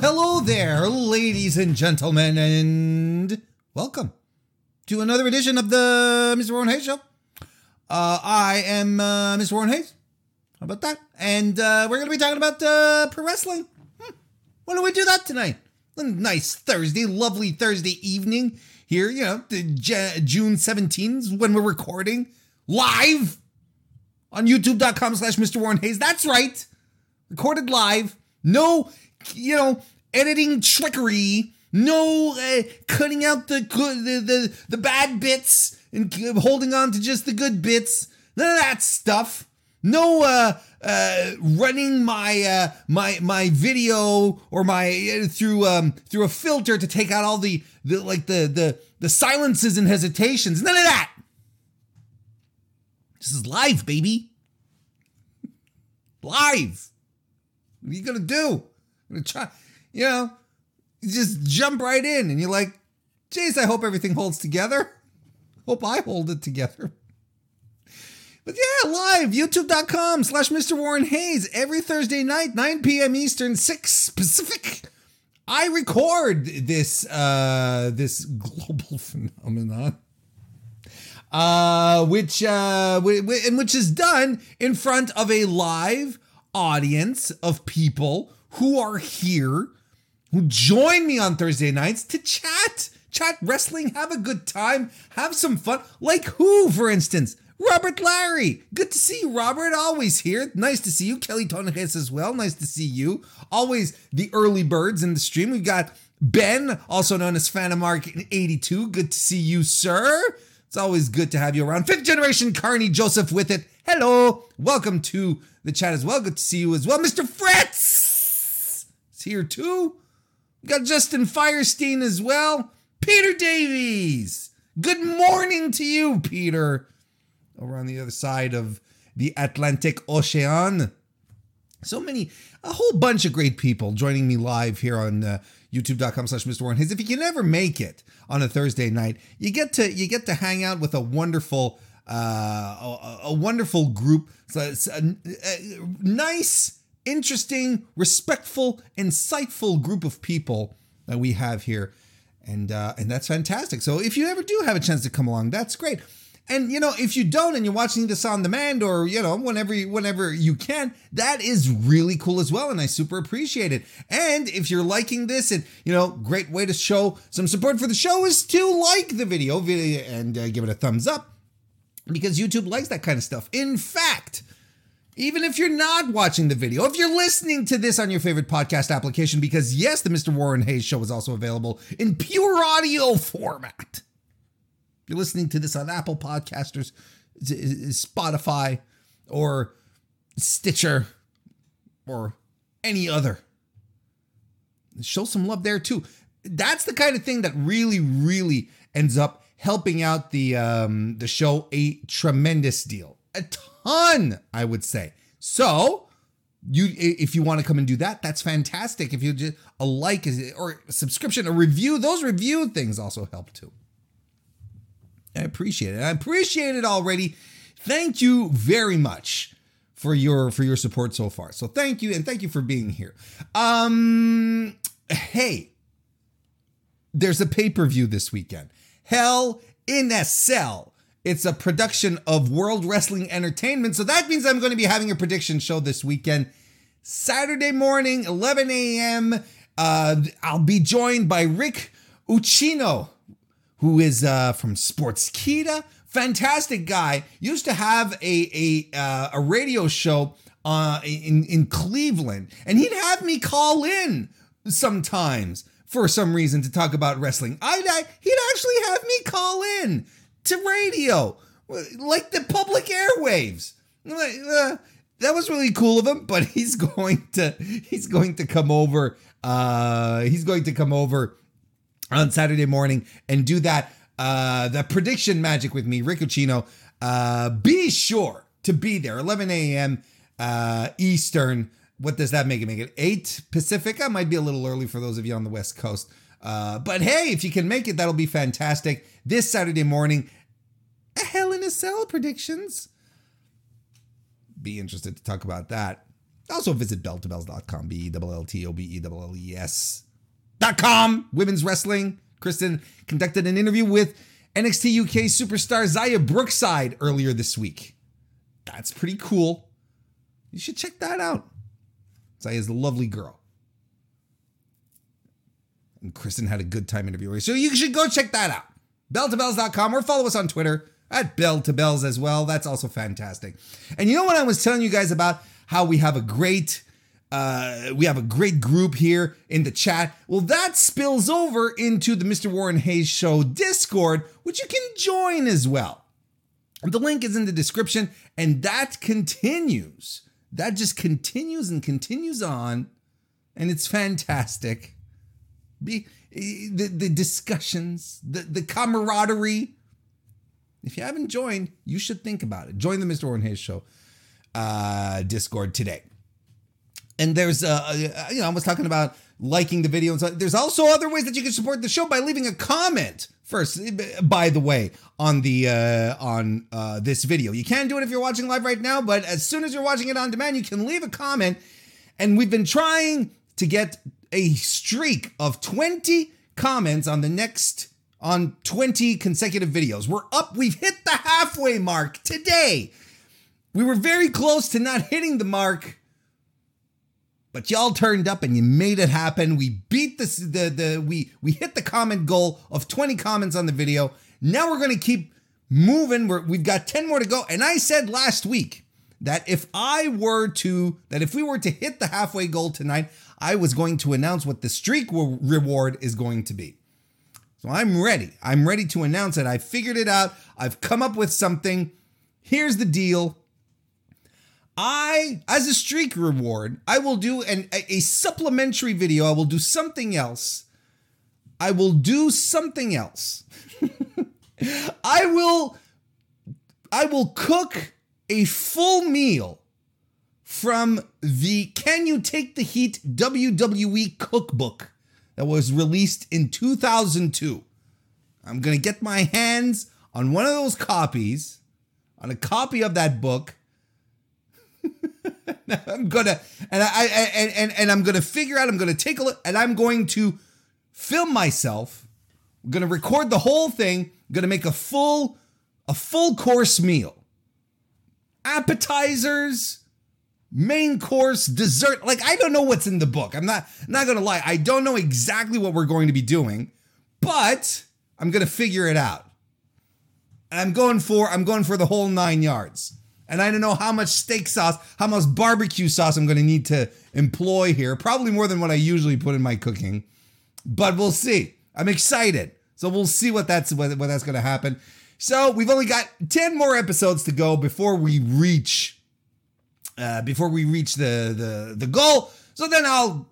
Hello there, ladies and gentlemen, and welcome to another edition of the Mr. Warren Hayes Show. Uh, I am uh, Mr. Warren Hayes. How about that? And uh, we're going to be talking about uh, pro wrestling. Hmm. Why don't we do that tonight? A nice Thursday, lovely Thursday evening here, you know, the J- June 17th when we're recording live on youtube.com slash Mr. Warren Hayes. That's right. Recorded live. No, you know, editing trickery. No uh, cutting out the good, the, the, the bad bits and holding on to just the good bits. None of that stuff. No uh, uh, running my uh, my my video or my uh, through um, through a filter to take out all the, the like the the the silences and hesitations. None of that. This is live, baby. live. What are you gonna do? Try, you know, just jump right in and you're like, geez, I hope everything holds together. Hope I hold it together. But yeah, live, youtube.com slash Mr. Warren Hayes every Thursday night, 9 p.m. Eastern, 6 Pacific. I record this uh this global phenomenon. Uh which uh and which is done in front of a live audience of people who are here who join me on Thursday nights to chat, chat wrestling, have a good time, have some fun. Like who, for instance? Robert Larry. Good to see you, Robert. Always here. Nice to see you. Kelly Tonahes as well. Nice to see you. Always the early birds in the stream. We've got Ben, also known as Fantamark 82. Good to see you, sir. It's always good to have you around. Fifth generation Carney Joseph with it. Hello. Welcome to the chat as well. Good to see you as well. Mr. Fritz here too. We got Justin Firestein as well. Peter Davies. Good morning to you, Peter over on the other side of the Atlantic Ocean. So many, a whole bunch of great people joining me live here on uh, youtube.com slash Mr. Warren Hayes. If you can ever make it on a Thursday night, you get to you get to hang out with a wonderful uh, a, a wonderful group. So it's a, a nice, interesting, respectful, insightful group of people that we have here. And uh, and that's fantastic. So if you ever do have a chance to come along, that's great. And you know, if you don't and you're watching this on demand or you know, whenever you, whenever you can, that is really cool as well and I super appreciate it. And if you're liking this and you know, great way to show some support for the show is to like the video, video and uh, give it a thumbs up because YouTube likes that kind of stuff. In fact, even if you're not watching the video, if you're listening to this on your favorite podcast application, because yes, the Mr. Warren Hayes show is also available in pure audio format you're listening to this on Apple Podcasters, Spotify, or Stitcher, or any other. Show some love there too. That's the kind of thing that really, really ends up helping out the um, the show a tremendous deal, a ton, I would say. So, you if you want to come and do that, that's fantastic. If you just a like is or a subscription, a review, those review things also help too. I appreciate it. I appreciate it already. Thank you very much for your for your support so far. So thank you and thank you for being here. Um hey, there's a pay-per-view this weekend. Hell in a Cell. It's a production of World Wrestling Entertainment. So that means I'm going to be having a prediction show this weekend. Saturday morning, 11 a.m. Uh, I'll be joined by Rick Ucchino who is uh, from Sportskeeda. Fantastic guy. Used to have a a uh, a radio show uh, in in Cleveland, and he'd have me call in sometimes for some reason to talk about wrestling. I'd he'd actually have me call in to radio, like the public airwaves. Uh, that was really cool of him, but he's going to he's going to come over. Uh, he's going to come over on Saturday morning and do that uh the prediction magic with me, Rick Ucchino. Uh be sure to be there 11 a.m. uh Eastern. What does that make it? Make it 8 Pacifica? Might be a little early for those of you on the West Coast. Uh, but hey, if you can make it, that'll be fantastic. This Saturday morning, a Hell in a Cell predictions. Be interested to talk about that. Also visit belltobelles.com, B E L L T O B E L L E S.com. Women's Wrestling. Kristen conducted an interview with NXT UK superstar Xia Brookside earlier this week. That's pretty cool. You should check that out. Is a lovely girl. And Kristen had a good time interviewing her. So you should go check that out. Belltobelles.com or follow us on Twitter at Bell to Belles as well. That's also fantastic. And you know what I was telling you guys about? How we have a great uh, we have a great group here in the chat. Well, that spills over into the Mr. Warren Hayes Show Discord, which you can join as well. The link is in the description, and that continues. That just continues and continues on, and it's fantastic. Be, the, the discussions, the, the camaraderie. If you haven't joined, you should think about it. Join the Mr. Warren Hayes Show uh, Discord today. And there's, uh, uh, you know, I was talking about liking the video. And so there's also other ways that you can support the show by leaving a comment first. By the way, on the uh, on uh, this video, you can do it if you're watching live right now. But as soon as you're watching it on demand, you can leave a comment. And we've been trying to get a streak of 20 comments on the next on 20 consecutive videos. We're up. We've hit the halfway mark today. We were very close to not hitting the mark, but y'all turned up and you made it happen. We beat the the, the we we hit the comment goal of 20 comments on the video. Now we're gonna keep moving. We're, we've got 10 more to go. And I said last week that if I were to that if we were to hit the halfway goal tonight, I was going to announce what the streak reward is going to be. So I'm ready. I'm ready to announce it. I figured it out. I've come up with something. Here's the deal. I, as a streak reward, I will do an, a, a supplementary video. I will do something else. I will do something else. I will I will cook a full meal from the Can You Take the Heat WWE cookbook that was released in 2002. I'm going to get my hands on one of those copies, on a copy of that book I'm gonna and I, and, and and I'm gonna figure out. I'm gonna take a look, and I'm going to film myself. I'm gonna record the whole thing. I'm gonna make a full a full course meal, appetizers, main course, dessert. Like I don't know what's in the book. I'm not not gonna lie. I don't know exactly what we're going to be doing, but I'm gonna figure it out. And I'm going for I'm going for the whole nine yards. And I don't know how much steak sauce, how much barbecue sauce I'm going to need to employ here. Probably more than what I usually put in my cooking. But we'll see. I'm excited. So we'll see what that's what, what that's going to happen. So we've only got 10 more episodes to go before we reach uh before we reach the the the goal. So then I'll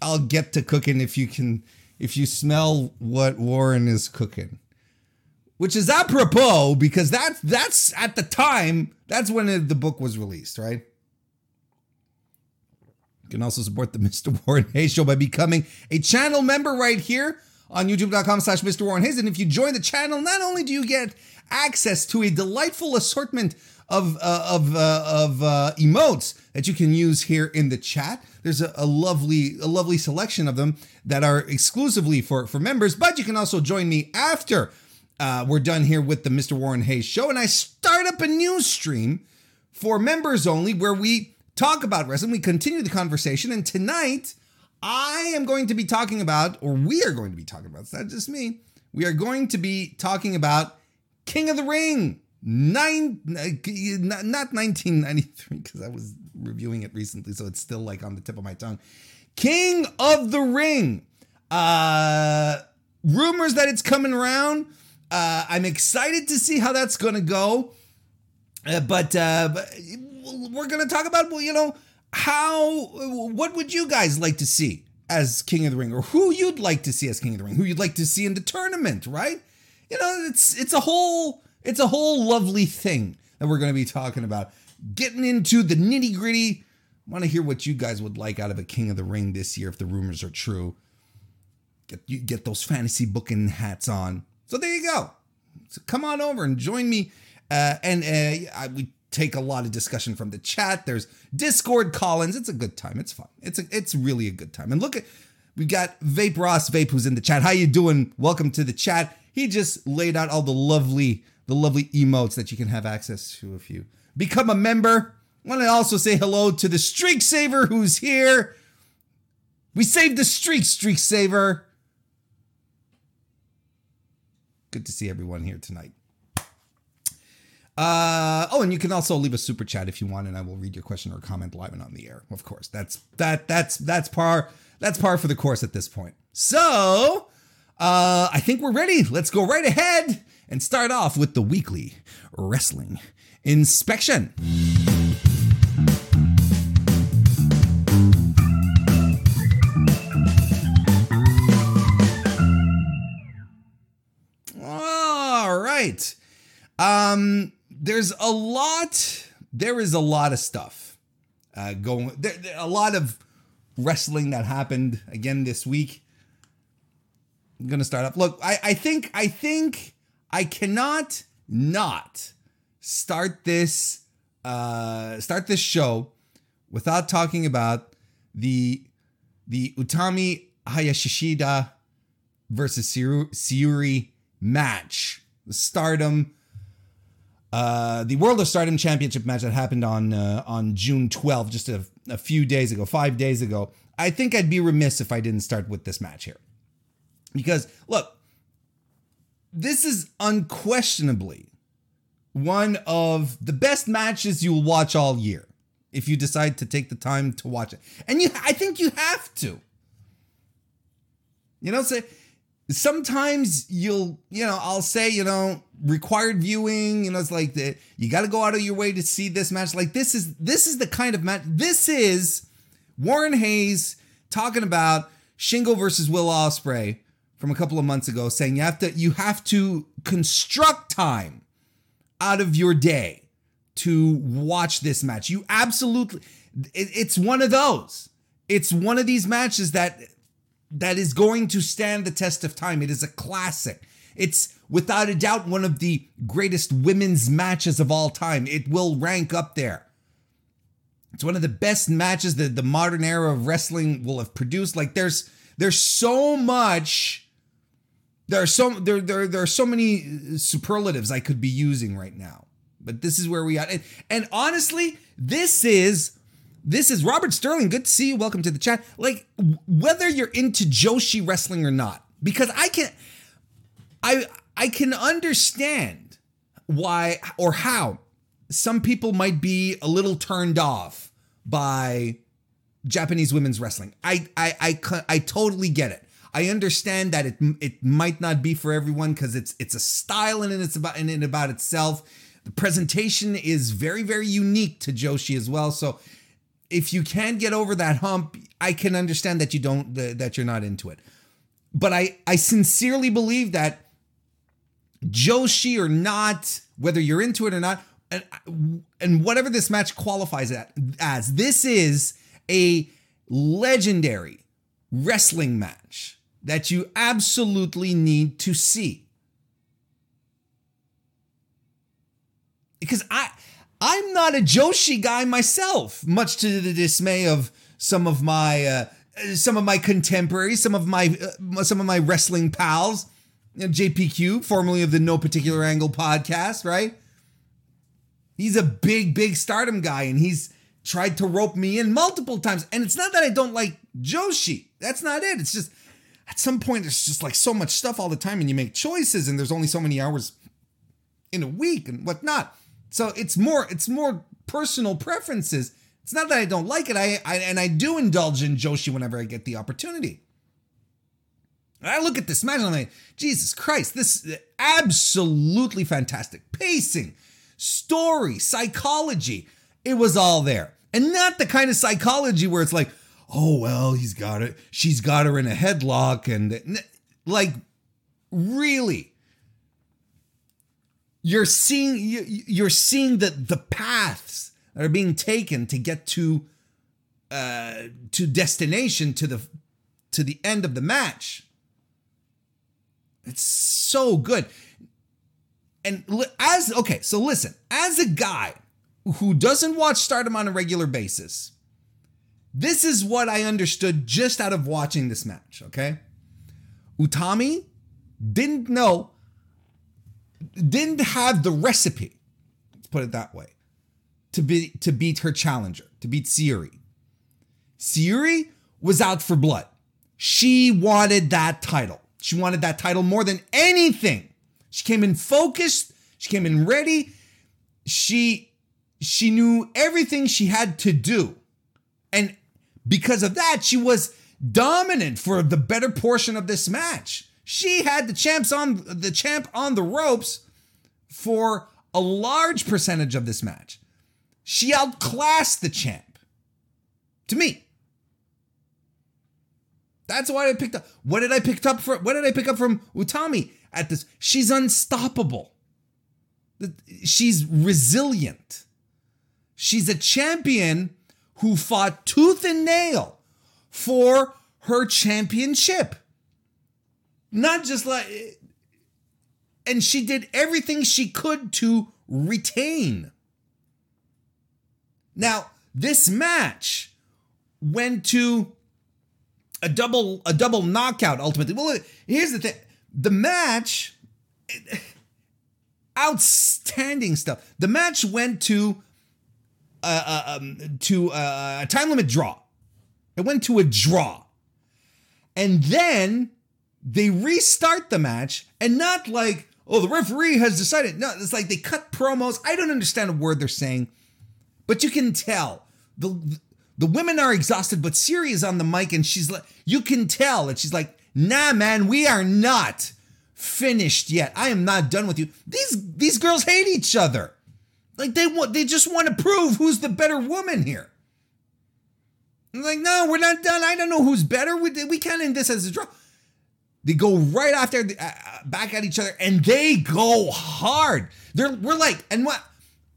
I'll get to cooking if you can if you smell what Warren is cooking which is apropos because that's that's at the time that's when the book was released, right? You can also support the Mr. Warren Hayes Show by becoming a channel member right here on youtube.com slash Mr. Warren Hayes. And if you join the channel, not only do you get access to a delightful assortment of uh, of uh, of uh, emotes that you can use here in the chat. There's a, a, lovely a lovely selection of them that are exclusively for for members. But you can also join me after uh, we're done here with the Mr. Warren Hayes show, and I start up a new stream for members only where we talk about wrestling. We continue the conversation, and tonight I am going to be talking about, or we are going to be talking about, it's not just me, we are going to be talking about King of the Ring. Nine, not 1993, because I was reviewing it recently, so it's still like on the tip of my tongue. King of the Ring. Uh, rumors that it's coming around. Uh, I'm excited to see how that's going to go. Uh, but, uh, but we're going to talk about, well, you know, how, what would you guys like to see as King of the Ring or who you'd like to see as King of the Ring, who you'd like to see in the tournament, right? You know, it's, it's a whole, it's a whole lovely thing that we're going to be talking about. Getting into the nitty gritty. I want to hear what you guys would like out of a King of the Ring this year if the rumors are true. Get you get those fantasy booking hats on. So there you go. So come on over and join me. Uh, and uh, I, we take a lot of discussion from the chat. There's Discord call-ins. It's a good time. It's fun. It's a, it's really a good time. And look at we got Vape Ross Vape who's in the chat. How you doing? Welcome to the chat. He just laid out all the lovely the lovely emotes that you can have access to if you become a member. I want to also say hello to the Streak Saver who's here. We saved the streak, Streak Saver. Good to see everyone here tonight. Uh, oh, and you can also leave a super chat if you want, and I will read your question or comment live and on the air. Of course, that's that that's that's par that's par for the course at this point. So, uh, I think we're ready. Let's go right ahead and start off with the weekly wrestling inspection. All right. Um, there's a lot. There is a lot of stuff uh, going. There, there, a lot of wrestling that happened again this week. I'm gonna start off. Look, I, I think I think I cannot not start this uh, start this show without talking about the the Utami Hayashishita versus Syuri match. The Stardom uh, the World of Stardom Championship match that happened on uh, on June 12th, just a, a few days ago, five days ago. I think I'd be remiss if I didn't start with this match here. Because, look, this is unquestionably one of the best matches you'll watch all year if you decide to take the time to watch it. And you I think you have to. You know, say sometimes you'll, you know, I'll say, you know, required viewing, you know, it's like the you got to go out of your way to see this match. Like this is this is the kind of match. This is Warren Hayes talking about Shingo versus Will Ospreay from a couple of months ago, saying you have to you have to construct time out of your day to watch this match. You absolutely, it, it's one of those. It's one of these matches that that is going to stand the test of time. It is a classic. It's without a doubt one of the greatest women's matches of all time. It will rank up there. It's one of the best matches that the modern era of wrestling will have produced. Like there's there's so much there are so there there there are so many uh, superlatives I could be using right now. But this is where we are. And, and honestly, this is this is Robert Sterling. Good to see you. Welcome to the chat. Like whether you're into Joshi wrestling or not, because I can I I can understand why or how some people might be a little turned off by Japanese women's wrestling. I I I, I totally get it. I understand that it it might not be for everyone because it's it's a style and it's about in and about itself. The presentation is very very unique to Joshi as well. So if you can't get over that hump, I can understand that you don't that you're not into it. But I I sincerely believe that Joshi or not, whether you're into it or not, and, and whatever this match qualifies as, this is a legendary wrestling match that you absolutely need to see. Because I I'm not a Joshi guy myself, much to the dismay of some of my uh, some of my contemporaries, some of my uh, some of my wrestling pals you know, JPQ, formerly of the No Particular Angle podcast, right? He's a big, big stardom guy, and he's tried to rope me in multiple times. And it's not that I don't like Joshi. That's not it. It's just at some point it's just like so much stuff all the time, and you make choices, and there's only so many hours in a week and whatnot. So it's more, it's more personal preferences. It's not that I don't like it. I, I and I do indulge in Joshi whenever I get the opportunity. I look at this match and I'm like, Jesus Christ, this is absolutely fantastic. Pacing, story, psychology. It was all there. And not the kind of psychology where it's like, oh, well, he's got it. She's got her in a headlock. And like, really, you're seeing you're seeing that the paths that are being taken to get to uh to destination to the to the end of the match it's so good. And as okay, so listen, as a guy who doesn't watch Stardom on a regular basis, this is what I understood just out of watching this match, okay? Utami didn't know, didn't have the recipe, let's put it that way, to be to beat her challenger, to beat Syuri. Syuri was out for blood. She wanted that title. She wanted that title more than anything. She came in focused, she came in ready. She she knew everything she had to do. And because of that, she was dominant for the better portion of this match. She had the champs on the champ on the ropes for a large percentage of this match. She outclassed the champ. To me. That's why I picked up. What did I pick up for? What did I pick up from Utami at this? She's unstoppable. She's resilient. She's a champion who fought tooth and nail for her championship. Not just like, and she did everything she could to retain. Now, this match went to a double a double knockout ultimately. Well, here's the thing. The match outstanding stuff. The match went to uh, uh, um, to uh, a time limit draw. It went to a draw. And then they restart the match and not like, oh, the referee has decided. No, it's like they cut promos. I don't understand a word they're saying, but you can tell. The the women are exhausted, but Syuri is on the mic and she's like, you can tell And she's like, nah, man, we are not finished yet. I am not done with you. These these girls hate each other. Like they want, they just want to prove who's the better woman here. I'm like, no, we're not done. I don't know who's better. We, we can't end this as a draw. They go right after uh, uh, back at each other, and they go hard. They're we're like, and what?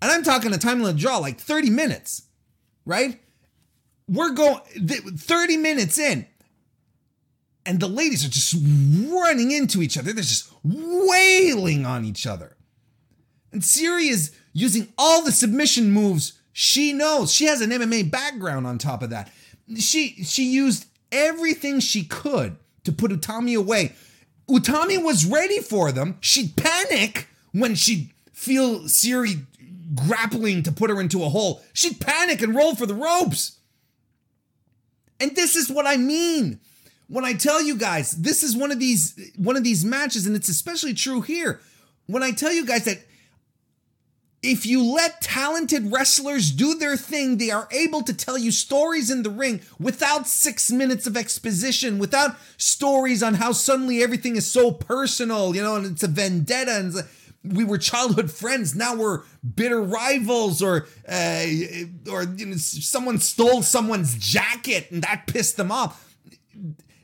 And I'm talking a time limit draw, like 30 minutes, right? We're going 30 minutes in, and the ladies are just running into each other. They're just wailing on each other. And Syuri is using all the submission moves she knows. She has an MMA background on top of that. She she used everything she could to put Utami away. Utami was ready for them. She'd panic when she'd feel Syuri grappling to put her into a hole. She'd panic and roll for the ropes. And this is what I mean when I tell you guys this is one of these one of these matches and it's especially true here. When I tell you guys that if you let talented wrestlers do their thing, they are able to tell you stories in the ring without six minutes of exposition, without stories on how suddenly everything is so personal, you know, and it's a vendetta and we were childhood friends. Now we're bitter rivals, or uh, or you know, someone stole someone's jacket and that pissed them off.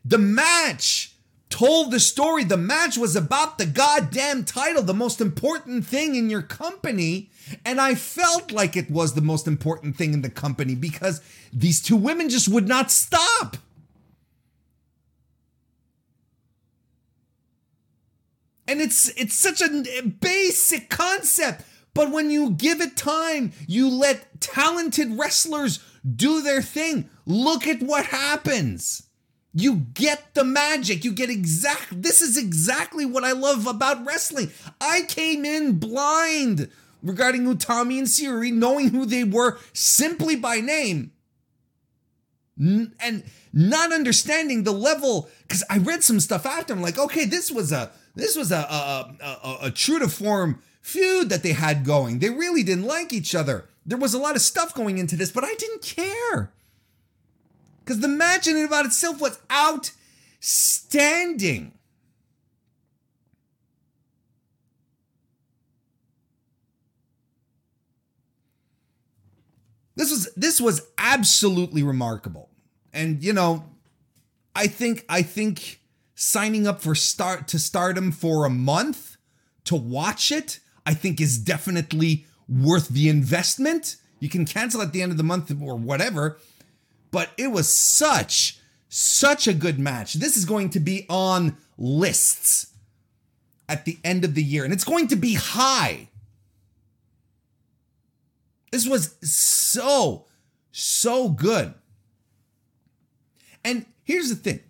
The match told the story. The match was about the goddamn title, the most important thing in your company. And I felt like it was the most important thing in the company because these two women just would not stop. And it's it's such a basic concept, but when you give it time, you let talented wrestlers do their thing. Look at what happens. You get the magic. You get exact. This is exactly what I love about wrestling. I came in blind regarding Utami and Syuri, knowing who they were simply by name, and not understanding the level. Because I read some stuff after. I'm like, okay, this was a this was a a, a, a true to form feud that they had going. They really didn't like each other. There was a lot of stuff going into this, but I didn't care. Because the match in and about itself was outstanding. This was this was absolutely remarkable. And you know, I think I think signing up for start to stardom for a month to watch it, I think is definitely worth the investment. You can cancel at the end of the month or whatever, but it was such, such a good match. This is going to be on lists at the end of the year, and it's going to be high. This was so, so good. And here's the thing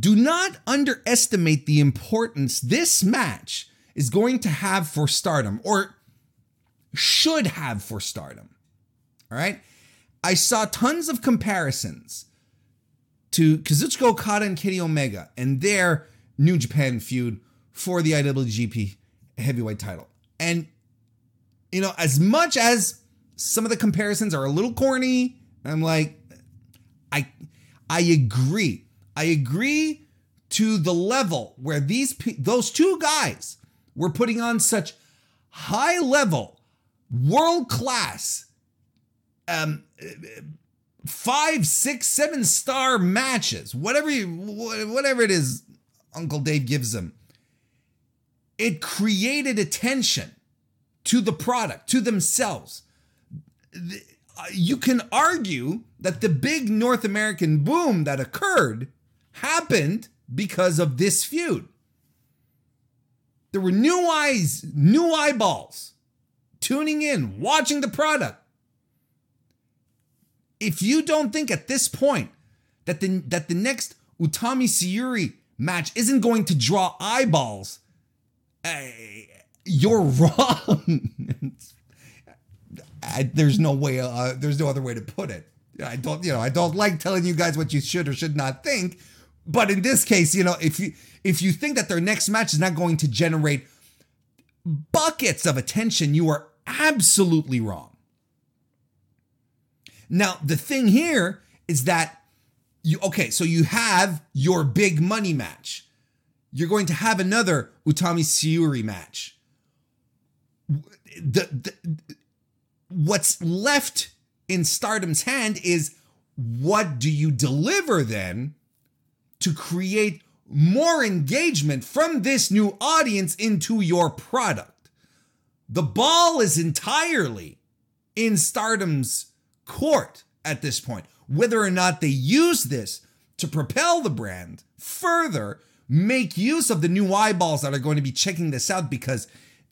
do not underestimate the importance this match is going to have for stardom or should have for stardom. All right. I saw tons of comparisons to Kazuchika Okada and Kenny Omega and their New Japan feud for the IWGP heavyweight title. And, you know, as much as some of the comparisons are a little corny, I'm like, I I agree. I agree to the level where these those two guys were putting on such high level, world class, um, five, six, seven star matches, whatever you, whatever it is, Uncle Dave gives them. It created attention to the product, to themselves. You can argue that the big North American boom that occurred happened because of this feud. There were new eyes, new eyeballs tuning in, watching the product. If you don't think at this point that the that the next Utami Syuri match isn't going to draw eyeballs, uh, you're wrong. I, there's no way. Uh, there's no other way to put it. I don't, you know, I don't like telling you guys what you should or should not think. But in this case, you know, if you if you think that their next match is not going to generate buckets of attention, you are absolutely wrong. Now, the thing here is that you okay, so you have your big money match. You're going to have another Utami Syuri match. The, the what's left in Stardom's hand is what do you deliver then to create more engagement from this new audience into your product? The ball is entirely in Stardom's court at this point. Whether or not they use this to propel the brand further, make use of the new eyeballs that are going to be checking this out because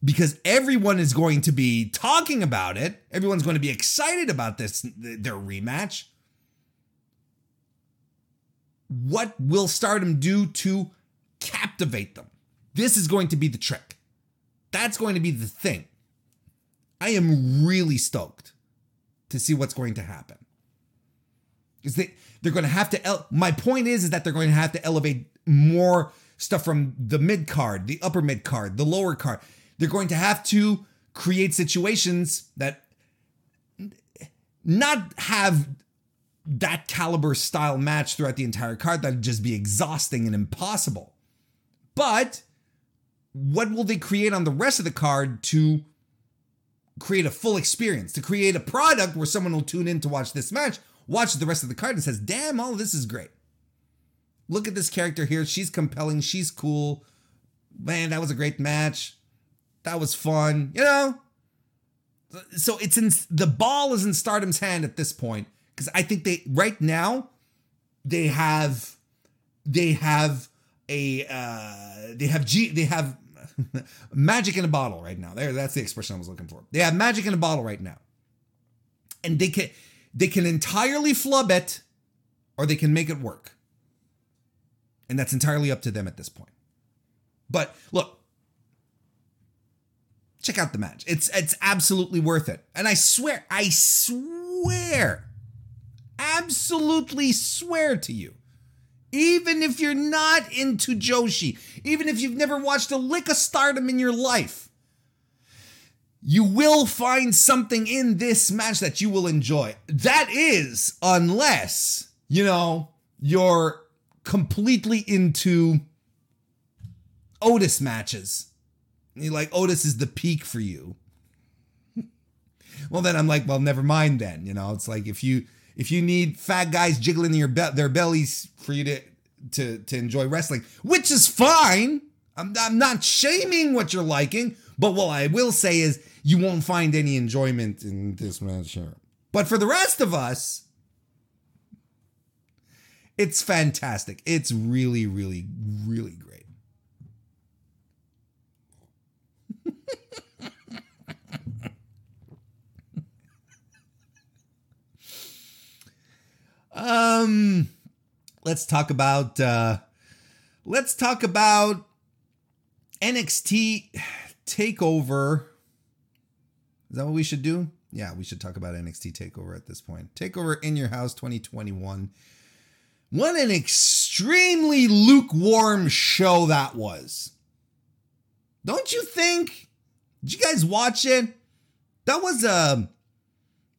because everyone is going to be talking about it. Everyone's going to be excited about this their rematch. What will Stardom do to captivate them? This is going to be the trick. That's going to be the thing. I am really stoked to see what's going to happen. Because they, they're going to have to. El- My point is, is that they're going to have to elevate more stuff from the mid card, the upper mid card, the lower card. They're going to have to create situations that not have that caliber style match throughout the entire card that'd just be exhausting and impossible. But what will they create on the rest of the card to create a full experience, to create a product where someone will tune in to watch this match, watches the rest of the card and says, damn, all this is great. Look at this character here. She's compelling. She's cool. Man, that was a great match. That was fun. You know? So it's in the ball is in Stardom's hand at this point because I think they right now they have they have a uh they have G they have magic in a bottle right now. There, that's the expression I was looking for. They have magic in a bottle right now, and they can they can entirely flub it, or they can make it work, and that's entirely up to them at this point. But look, check out the match. It's it's absolutely worth it, and I swear, I swear, absolutely swear to you even if you're not into Joshi, even if you've never watched a lick of stardom in your life, you will find something in this match that you will enjoy. That is, unless, you know, you're completely into Otis matches. You're like, oh, Otis is the peak for you. well, then I'm like, well, never mind then. You know, it's like if you if you need fat guys jiggling your be- their bellies for you to to to enjoy wrestling, which is fine. I'm, I'm not shaming what you're liking, but what I will say is you won't find any enjoyment in this match here. But for the rest of us, it's fantastic. It's really, really, really great. um, let's talk about uh, let's talk about NXT Takeover. Is that what we should do? Yeah, we should talk about NXT Takeover at this point. Takeover in your house 2021. What an extremely lukewarm show that was. Don't you think? Did you guys watch it? That was um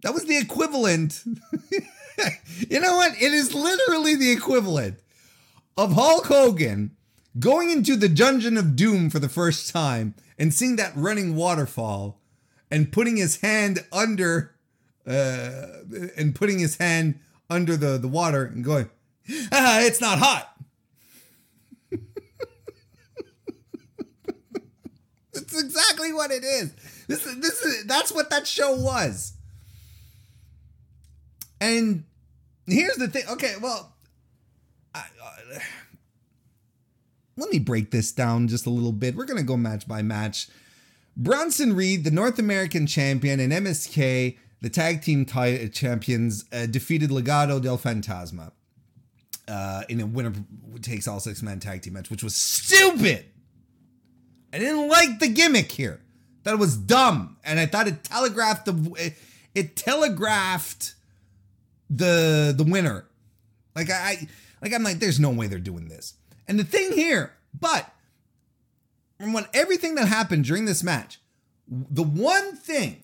that was the equivalent. you know what? It is literally the equivalent of Hulk Hogan going into the Dungeon of Doom for the first time and seeing that running waterfall and putting his hand under uh, and putting his hand under the, the water and going, ah, it's not hot. It's exactly what it is. This is this is that's what that show was. And here's the thing. Okay, well, I, uh, let me break this down just a little bit. We're gonna go match by match. Bronson Reed, the North American champion, and MSK, the tag team t- champions, uh, defeated Legado del Fantasma uh, in a winner takes all six man tag team match, which was stupid. I didn't like the gimmick here. That it was dumb, and I thought it telegraphed the it telegraphed the the winner. Like I like I'm like, there's no way they're doing this. And the thing here, but from what everything that happened during this match, the one thing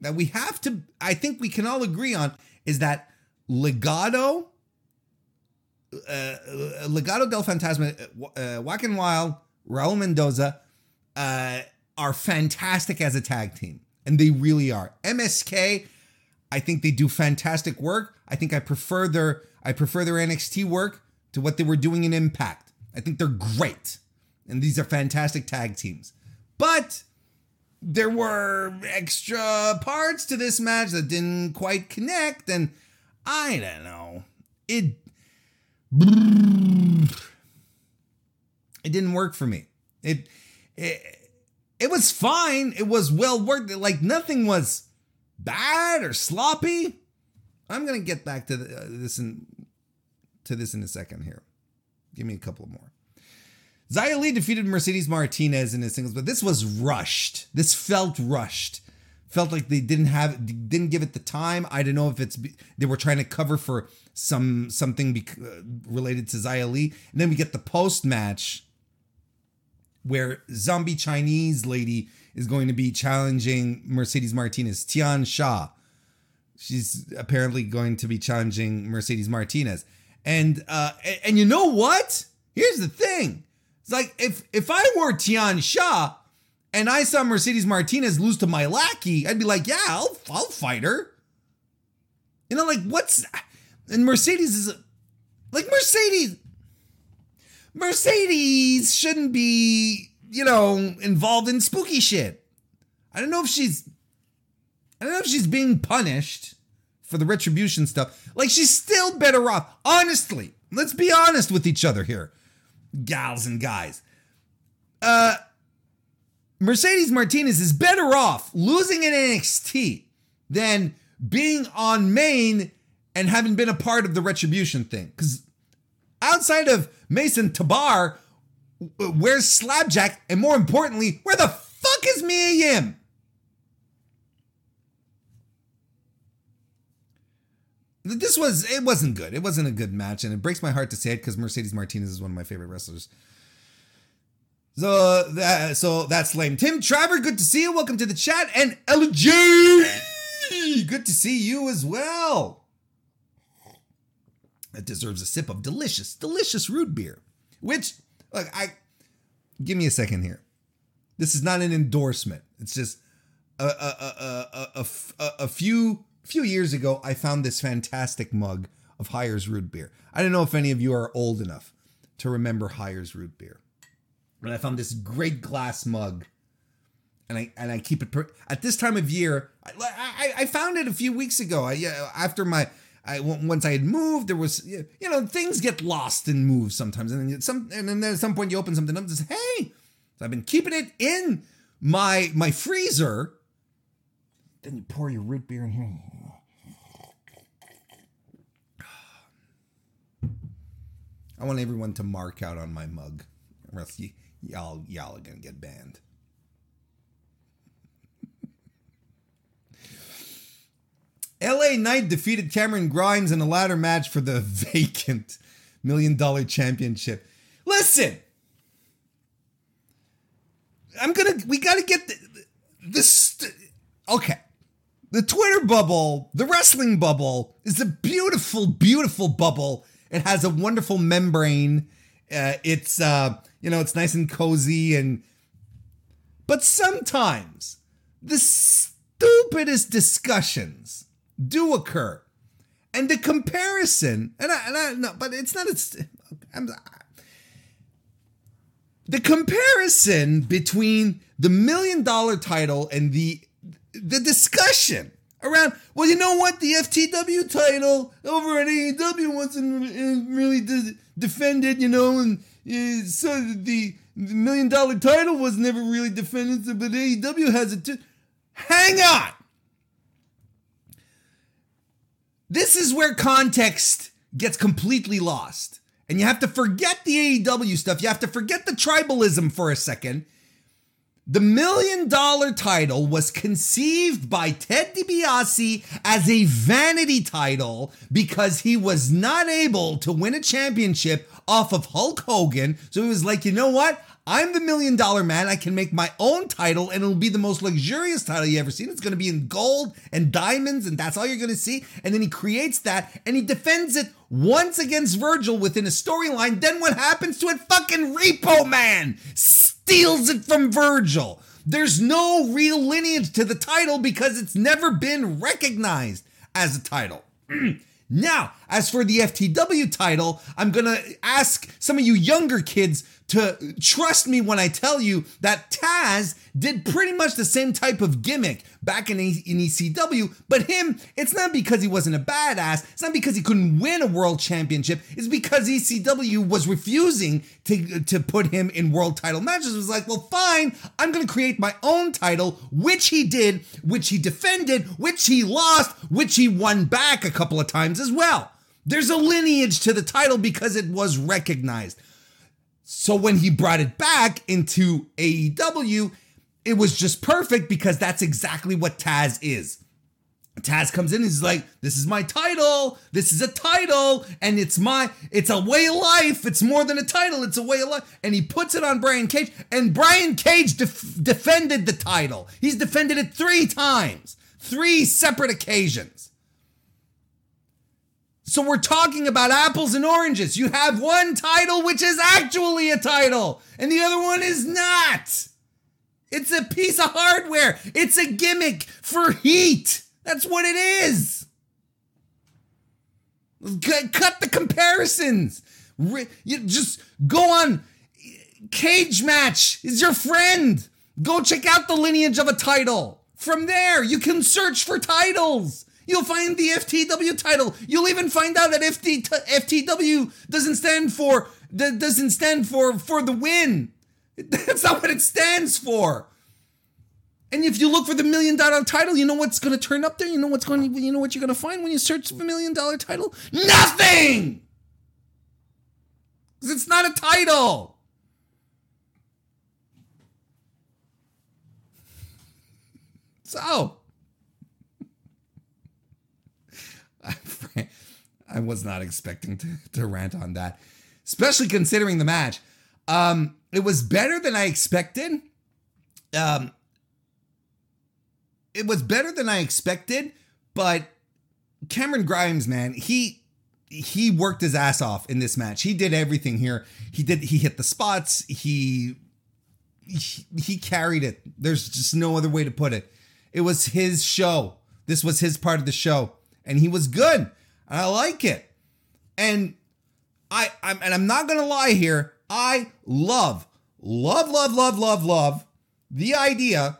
that we have to, I think we can all agree on, is that Legado, uh, Legado del Fantasma, uh, and Wilde, Raul Mendoza, uh, are fantastic as a tag team, and they really are. MSK, I think they do fantastic work. I think I prefer their I prefer their NXT work to what they were doing in Impact. I think they're great. And these are fantastic tag teams. But there were extra parts to this match that didn't quite connect and I don't know. It it didn't work for me. It it, it was fine. It was well worked. Like nothing was bad or sloppy. I'm gonna get back to the, uh, this in to this in a second here. Give me a couple more. Xia Li defeated Mercedes Martinez in his singles, but this was rushed. This felt rushed. Felt like they didn't have didn't give it the time. I don't know if it's they were trying to cover for some something uh, related to Xia Li, and then we get the post match where zombie Chinese lady is going to be challenging Mercedes Martinez, Tian Sha. She's apparently going to be challenging Mercedes Martinez. And uh and you know what? Here's the thing. It's like if if I were Tian Sha and I saw Mercedes Martinez lose to my lackey, I'd be like, yeah, I'll I'll fight her. You know, like what's and Mercedes is like Mercedes. Mercedes shouldn't be, you know, involved in spooky shit. I don't know if she's I don't know if she's being punished for the retribution stuff. Like she's still better off. Honestly, let's be honest with each other here, gals and guys. Uh Mercedes Martinez is better off losing in NXT than being on main and having been a part of the retribution thing. Because outside of Mace and T-Bar, where's Slapjack? And more importantly, where the fuck is Mia Yim? This was it wasn't good. It wasn't a good match, and it breaks my heart to say it because Mercedes Martinez is one of my favorite wrestlers. So that so that's lame. Tim Traver, good to see you. Welcome to the chat. And LG, good to see you as well. That deserves a sip of delicious, delicious root beer. Which, look, I give me a second here. This is not an endorsement. It's just a a, a, a, a, a few few years ago, I found this fantastic mug of Hires root beer. I don't know if any of you are old enough to remember Hires root beer, but I found this great glass mug, and I and I keep it per- at this time of year. I, I, I found it a few weeks ago. I after my I once I had moved, there was you know things get lost in moves sometimes, and then some, and then at some point you open something up and says, "Hey," so I've been keeping it in my my freezer. Then you pour your root beer in here. I want everyone to mark out on my mug, or else y- y'all y'all are gonna get banned. LA Knight defeated Cameron Grimes in a ladder match for the vacant million dollar championship. Listen, I'm gonna. We gotta get this. Okay, the Twitter bubble, the wrestling bubble, is a beautiful, beautiful bubble. It has a wonderful membrane. Uh, it's uh, you know, it's nice and cozy, and but sometimes the stupidest discussions do occur, and the comparison, and I, and I no, but it's not. It's I'm, the comparison between the million dollar title and the the discussion around well you know what? The FTW title over at AEW wasn't really de- defended you know and uh, so the, the million dollar title was never really defended but AEW has it too. Hang on this is where context gets completely lost and you have to forget the AEW stuff. You have to forget the tribalism for a second. The million dollar title was conceived by Ted DiBiase as a vanity title because he was not able to win a championship off of Hulk Hogan. So he was like, you know what? I'm the million dollar man. I can make my own title and it'll be the most luxurious title you ever seen. It's going to be in gold and diamonds and that's all you're going to see. And then he creates that and he defends it once against Virgil within a storyline. Then what happens to it? Fucking Repo Man steals it from Virgil. There's no real lineage to the title because it's never been recognized as a title. now, as for the FTW title, I'm going to ask some of you younger kids to trust me when I tell you that Taz did pretty much the same type of gimmick back in, in ECW, but him, it's not because he wasn't a badass, it's not because he couldn't win a world championship, it's because ECW was refusing to, to put him in world title matches. It was like, well, fine, I'm gonna create my own title, which he did, which he defended, which he lost, which he won back a couple of times as well. There's a lineage to the title because it was recognized. So when he brought it back into AEW, it was just perfect because that's exactly what Taz is. Taz comes in and he's like, This is my title. This is a title. And it's my, it's a way of life. It's more than a title. It's a way of life. And he puts it on Brian Cage. And Brian Cage def- defended the title. He's defended it three times, three separate occasions. So we're talking about apples and oranges. You have one title which is actually a title, and the other one is not. It's a piece of hardware. It's a gimmick for heat. That's what it is. Cut the comparisons. You just go on. Cagematch is your friend. Go check out the lineage of a title. From there, you can search for titles. You'll find the FTW title. You'll even find out that FT, FTW doesn't stand for doesn't stand for for the win. That's not what it stands for. And if you look for the million dollar title, you know what's going to turn up there. You know what's going. To, you know what you're going to find when you search for million dollar title. Nothing. Because it's not a title. So I was not expecting to, to rant on that, especially considering the match. Um, it was better than I expected. Um, it was better than I expected, but Cameron Grimes, man, he he worked his ass off in this match. He did everything here. He did he hit the spots. He he, he carried it. There's just no other way to put it. It was his show. This was his part of the show, and he was good. I like it. And I I'm, and I'm not to lie here. I love love love love love love the idea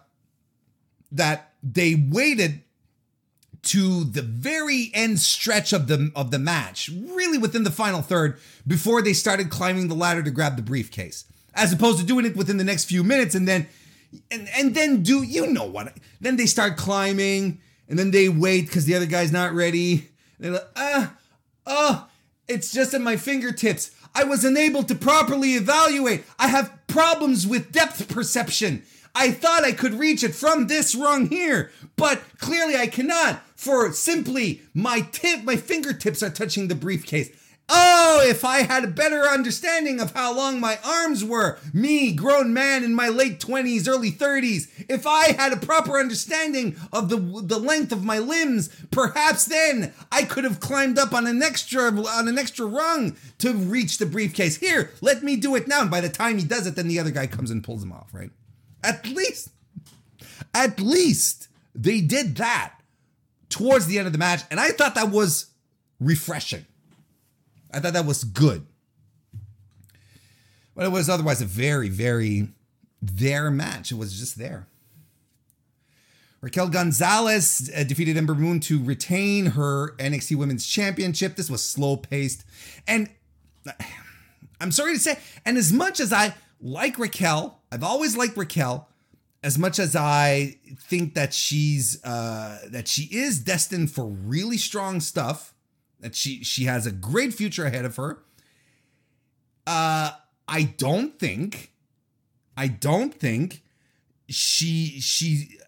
that they waited to the very end stretch of the of the match, really within the final third, before they started climbing the ladder to grab the briefcase, as opposed to doing it within the next few minutes and then and and then do you know what? Then they start climbing and then they wait because the other guy's not ready they're like, ah, oh, it's just at my fingertips. I was unable to properly evaluate. I have problems with depth perception. I thought I could reach it from this rung here, but clearly I cannot, for simply my tip, my fingertips are touching the briefcase. Oh, if I had a better understanding of how long my arms were, me, grown man in my late 20s, early 30s, if I had a proper understanding of the the length of my limbs, perhaps then I could have climbed up on an extra on an extra rung to reach the briefcase. Here, let me do it now. And by the time he does it, then the other guy comes and pulls him off, right? At least at least they did that towards the end of the match, and I thought that was refreshing. I thought that was good. But it was otherwise a very, very their match. It was just there. Raquel Gonzalez uh, defeated Ember Moon to retain her NXT Women's Championship. This was slow paced. And I'm sorry to say, and as much as I like Raquel, I've always liked Raquel, as much as I think that she's uh, that she is destined for really strong stuff that she she has a great future ahead of her. Uh I don't think I don't think she she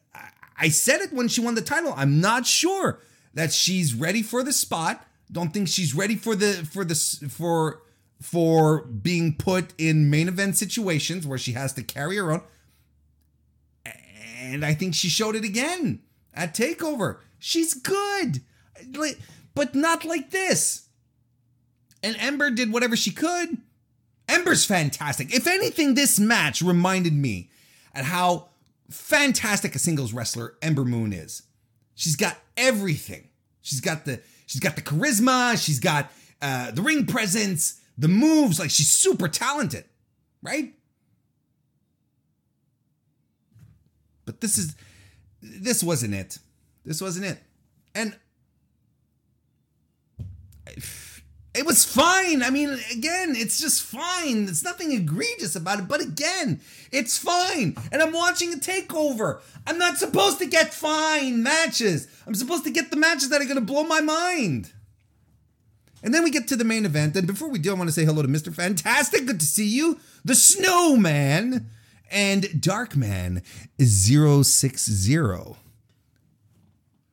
I said it when she won the title. I'm not sure that she's ready for the spot. Don't think she's ready for the for the for for being put in main event situations where she has to carry her own. And I think she showed it again at Takeover. She's good. Like but not like this. And Ember did whatever she could. Ember's fantastic. If anything, this match reminded me at how fantastic a singles wrestler Ember Moon is. She's got everything. She's got the she's got the charisma, she's got uh, the ring presence, the moves. Like she's super talented, right? But this is this wasn't it. This wasn't it. And it was fine. I mean, again, it's just fine. There's nothing egregious about it, but again, it's fine. And I'm watching a takeover. I'm not supposed to get fine matches. I'm supposed to get the matches that are going to blow my mind. And then we get to the main event. And before we do, I want to say hello to Mr. Fantastic. Good to see you. The Snowman and Darkman 060.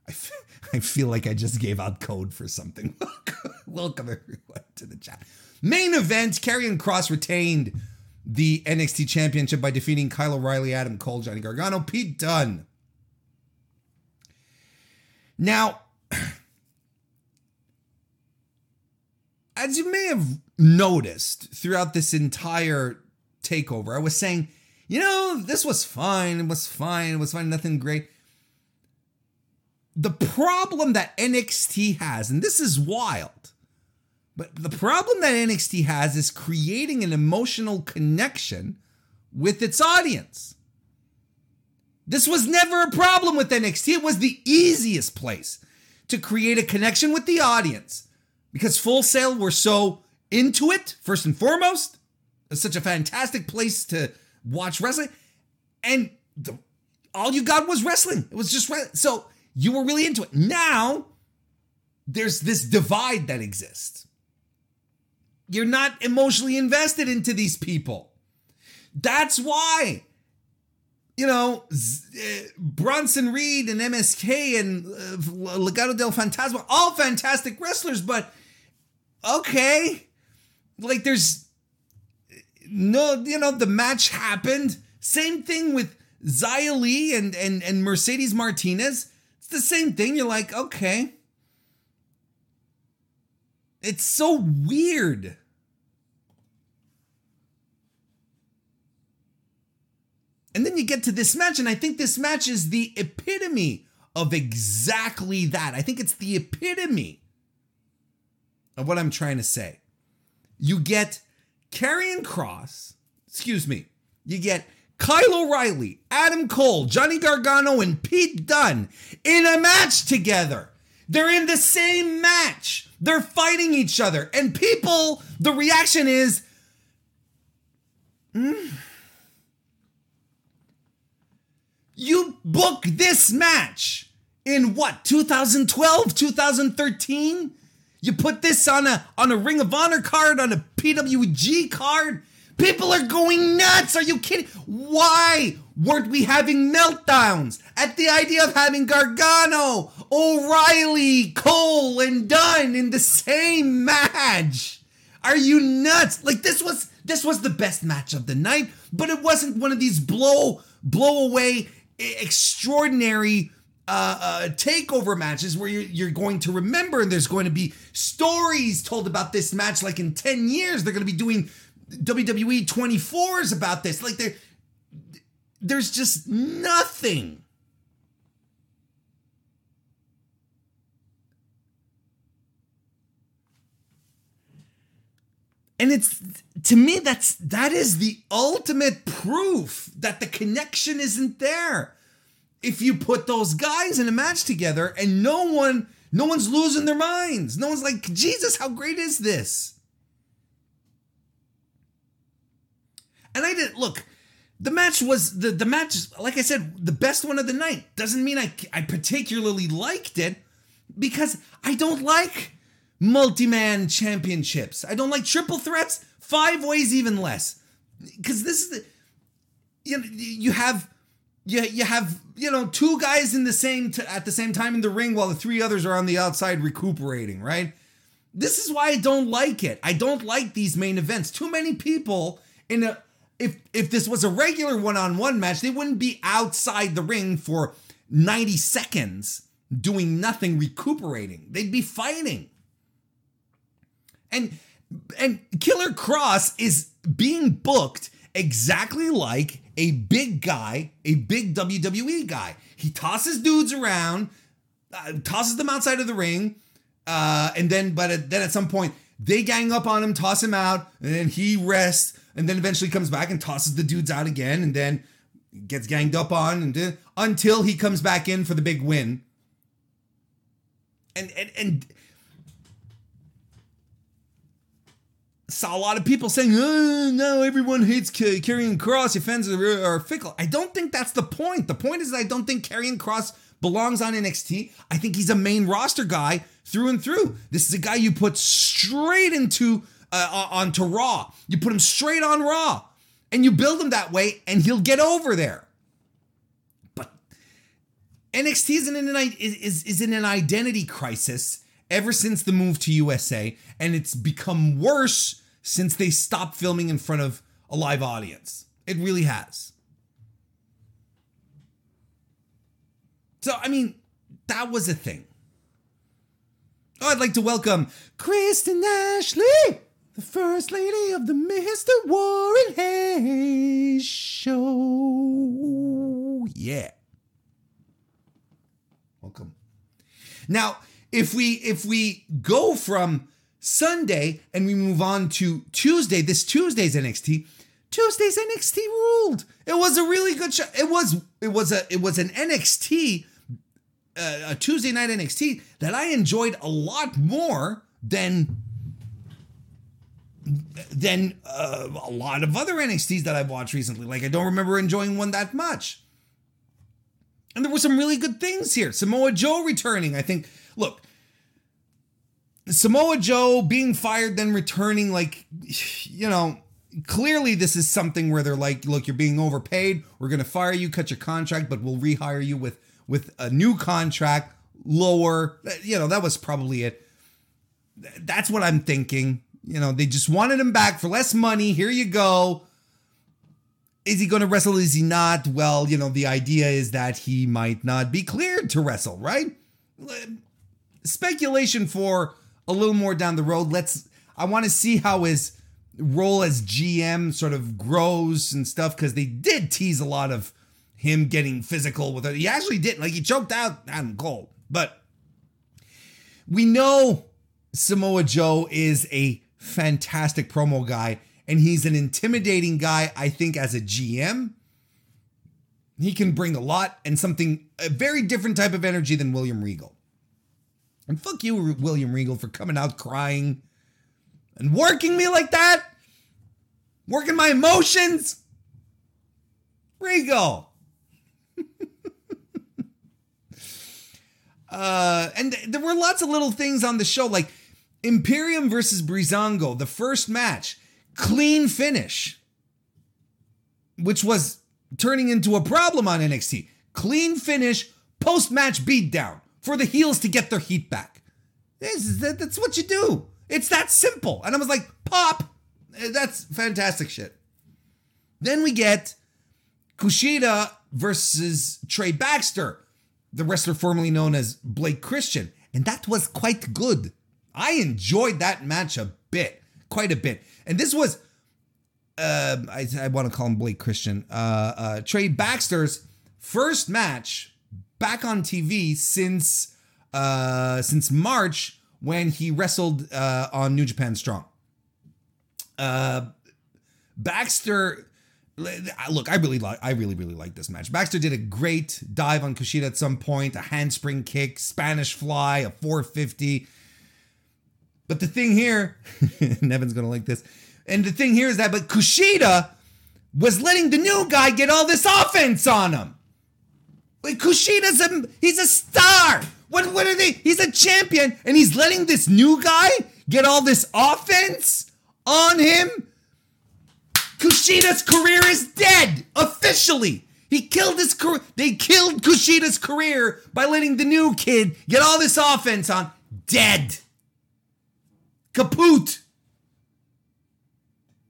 I feel I feel like I just gave out code for something. Welcome everyone to the chat. Main event: Karrion Kross retained the NXT Championship by defeating Kyle O'Reilly, Adam Cole, Johnny Gargano, Pete Dunne. Now, as you may have noticed throughout this entire takeover, I was saying, you know, this was fine. It was fine. It was fine. Nothing great the problem that NXT has, and this is wild, but the problem that NXT has is creating an emotional connection with its audience. This was never a problem with NXT. It was the easiest place to create a connection with the audience because Full Sail were so into it, first and foremost. It's such a fantastic place to watch wrestling. And the, all you got was wrestling. It was just so you were really into it. Now, there's this divide that exists. You're not emotionally invested into these people. That's why, you know, uh, Bronson Reed and MSK and uh, Legado del Fantasma, all fantastic wrestlers, but okay. Like there's no, you know, the match happened. Same thing with Xia and, and, and Mercedes Martinez the same thing. You're like, okay. It's so weird. And then you get to this match, and I think this match is the epitome of exactly that. I think it's the epitome of what I'm trying to say. You get Karrion Kross, excuse me, you get Kyle O'Reilly, Adam Cole, Johnny Gargano, and Pete Dunne in a match together. They're in the same match. They're fighting each other. And people, the reaction is, mm, you book this match in what, 2012, 2013? You put this on a on a Ring of Honor card, on a PWG card. People are going nuts. Are you kidding? Why weren't we having meltdowns at the idea of having Gargano, O'Reilly, Cole, and Dunne in the same match? Are you nuts? Like this was this was the best match of the night, but it wasn't one of these blow blow away extraordinary uh, uh, takeover matches where you're, you're going to remember and there's going to be stories told about this match like in 10 years they're going to be doing WWE 24 is about this. Like there there's just nothing. And it's to me that's that is the ultimate proof that the connection isn't there. If you put those guys in a match together and no one no one's losing their minds. No one's like jesus how great is this and i didn't look the match was the the match like i said the best one of the night. Doesn't mean i i particularly liked it because i don't like multi-man championships. I don't like triple threats five ways even less. Because this is the you know you have you, you have you know two guys in the same t- at the same time in the ring while the three others are on the outside recuperating right? This is why i don't like it. I don't like these main events. Too many people in a if if this was a regular one-on-one match they wouldn't be outside the ring for 90 seconds doing nothing recuperating. They'd be fighting. And and Killer Kross is being booked exactly like a big guy, a big WWE guy. He tosses dudes around, uh, tosses them outside of the ring, uh, and then but at, then at some point they gang up on him, toss him out, and then he rests, and then eventually comes back and tosses the dudes out again, and then gets ganged up on, and then, until he comes back in for the big win. And and and saw a lot of people saying, oh, no, everyone hates Karrion Kross. your fans are, fickle. I don't think that's the point. The point is that I don't think Karrion Kross belongs on NXT. I think he's a main roster guy through and through. This is a guy you put straight into uh, onto Raw. You put him straight on Raw, and you build him that way, and he'll get over there. But NXT is in an is, is in an identity crisis ever since the move to USA, and it's become worse since they stopped filming in front of a live audience. It really has. So, I mean, that was a thing. Oh, I'd like to welcome Kristen Ashley, the First Lady of the Mr. Warren Hayes Show. Yeah. Welcome. Now, if we if we go from Sunday and we move on to Tuesday. This Tuesday's NXT. Tuesday's NXT ruled. It was a really good show. It was it was a it was an NXT uh, a Tuesday night NXT that I enjoyed a lot more than than uh, a lot of other NXTs that I've watched recently. Like I don't remember enjoying one that much. And there were some really good things here. Samoa Joe returning. I think. Look, Samoa Joe being fired, then returning, like, you know, clearly this is something where they're like, look, you're being overpaid. We're gonna fire you, cut your contract, but we'll rehire you with with a new contract, lower. You know, that was probably it. That's what I'm thinking. You know, they just wanted him back for less money. Here you go. Is he going to wrestle? Is he not? Well, you know, the idea is that he might not be cleared to wrestle, right? Speculation for a little more down the road. Let's I want to see how his role as GM sort of grows and stuff because they did tease a lot of him getting physical with it. He actually didn't. like he choked out Adam Cole, but we know Samoa Joe is a fantastic promo guy and he's an intimidating guy. I think as a GM, he can bring a lot and something a very different type of energy than William Regal. And fuck you, William Regal, for coming out crying and working me like that. Working my emotions. Regal. uh, and there were lots of little things on the show. Like, Imperium versus Breezango, the first match, clean finish, which was turning into a problem on NXT. Clean finish, post match beatdown for the heels to get their heat back. That, that's what you do. It's that simple. And I was like, pop. Eh, that's fantastic shit. Then we get Kushida versus Trey Baxter, the wrestler formerly known as Blake Christian. And that was quite good. I enjoyed that match a bit, quite a bit. And this was, uh, I, I want to call him Blake Christian, uh, uh, Trey Baxter's first match back on TV since uh, since March when he wrestled uh, on New Japan Strong. Uh, Baxter, look, I really like, I really, really like this match. Baxter did a great dive on Kushida at some point, a handspring kick, Spanish fly, a 450. But the thing here, Nevin's gonna like this, and the thing here is that, but Kushida was letting the new guy get all this offense on him. Like Kushida's a he's a star. What what are they? He's a champion, and he's letting this new guy get all this offense on him. Kushida's career is dead officially. He killed his career. They killed Kushida's career by letting the new kid get all this offense on. Dead. Kaput.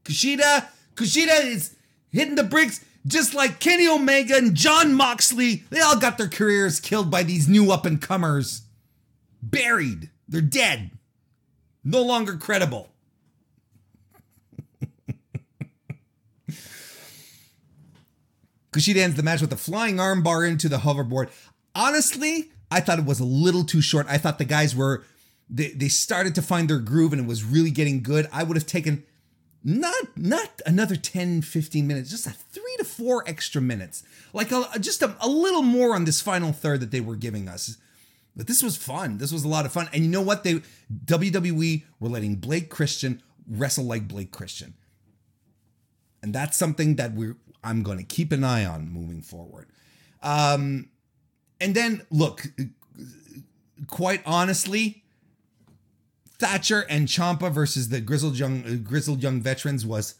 Kushida, Kushida is hitting the bricks just like Kenny Omega and Jon Moxley. They all got their careers killed by these new up and comers. Buried. They're dead. No longer credible. Kushida ends the match with a flying armbar into the hoverboard. Honestly, I thought it was a little too short. I thought the guys were they, they started to find their groove and it was really getting good. I would have taken not not another 10 15 minutes just a three to four extra minutes. Like a, just a, a little more on this final third that they were giving us. But this was fun. This was a lot of fun. And you know what? They wwe were letting blake christian wrestle like blake christian. And that's something that we're i'm going to keep an eye on moving forward. Um and then look quite honestly Thatcher and Ciampa versus the grizzled young uh, grizzled young veterans was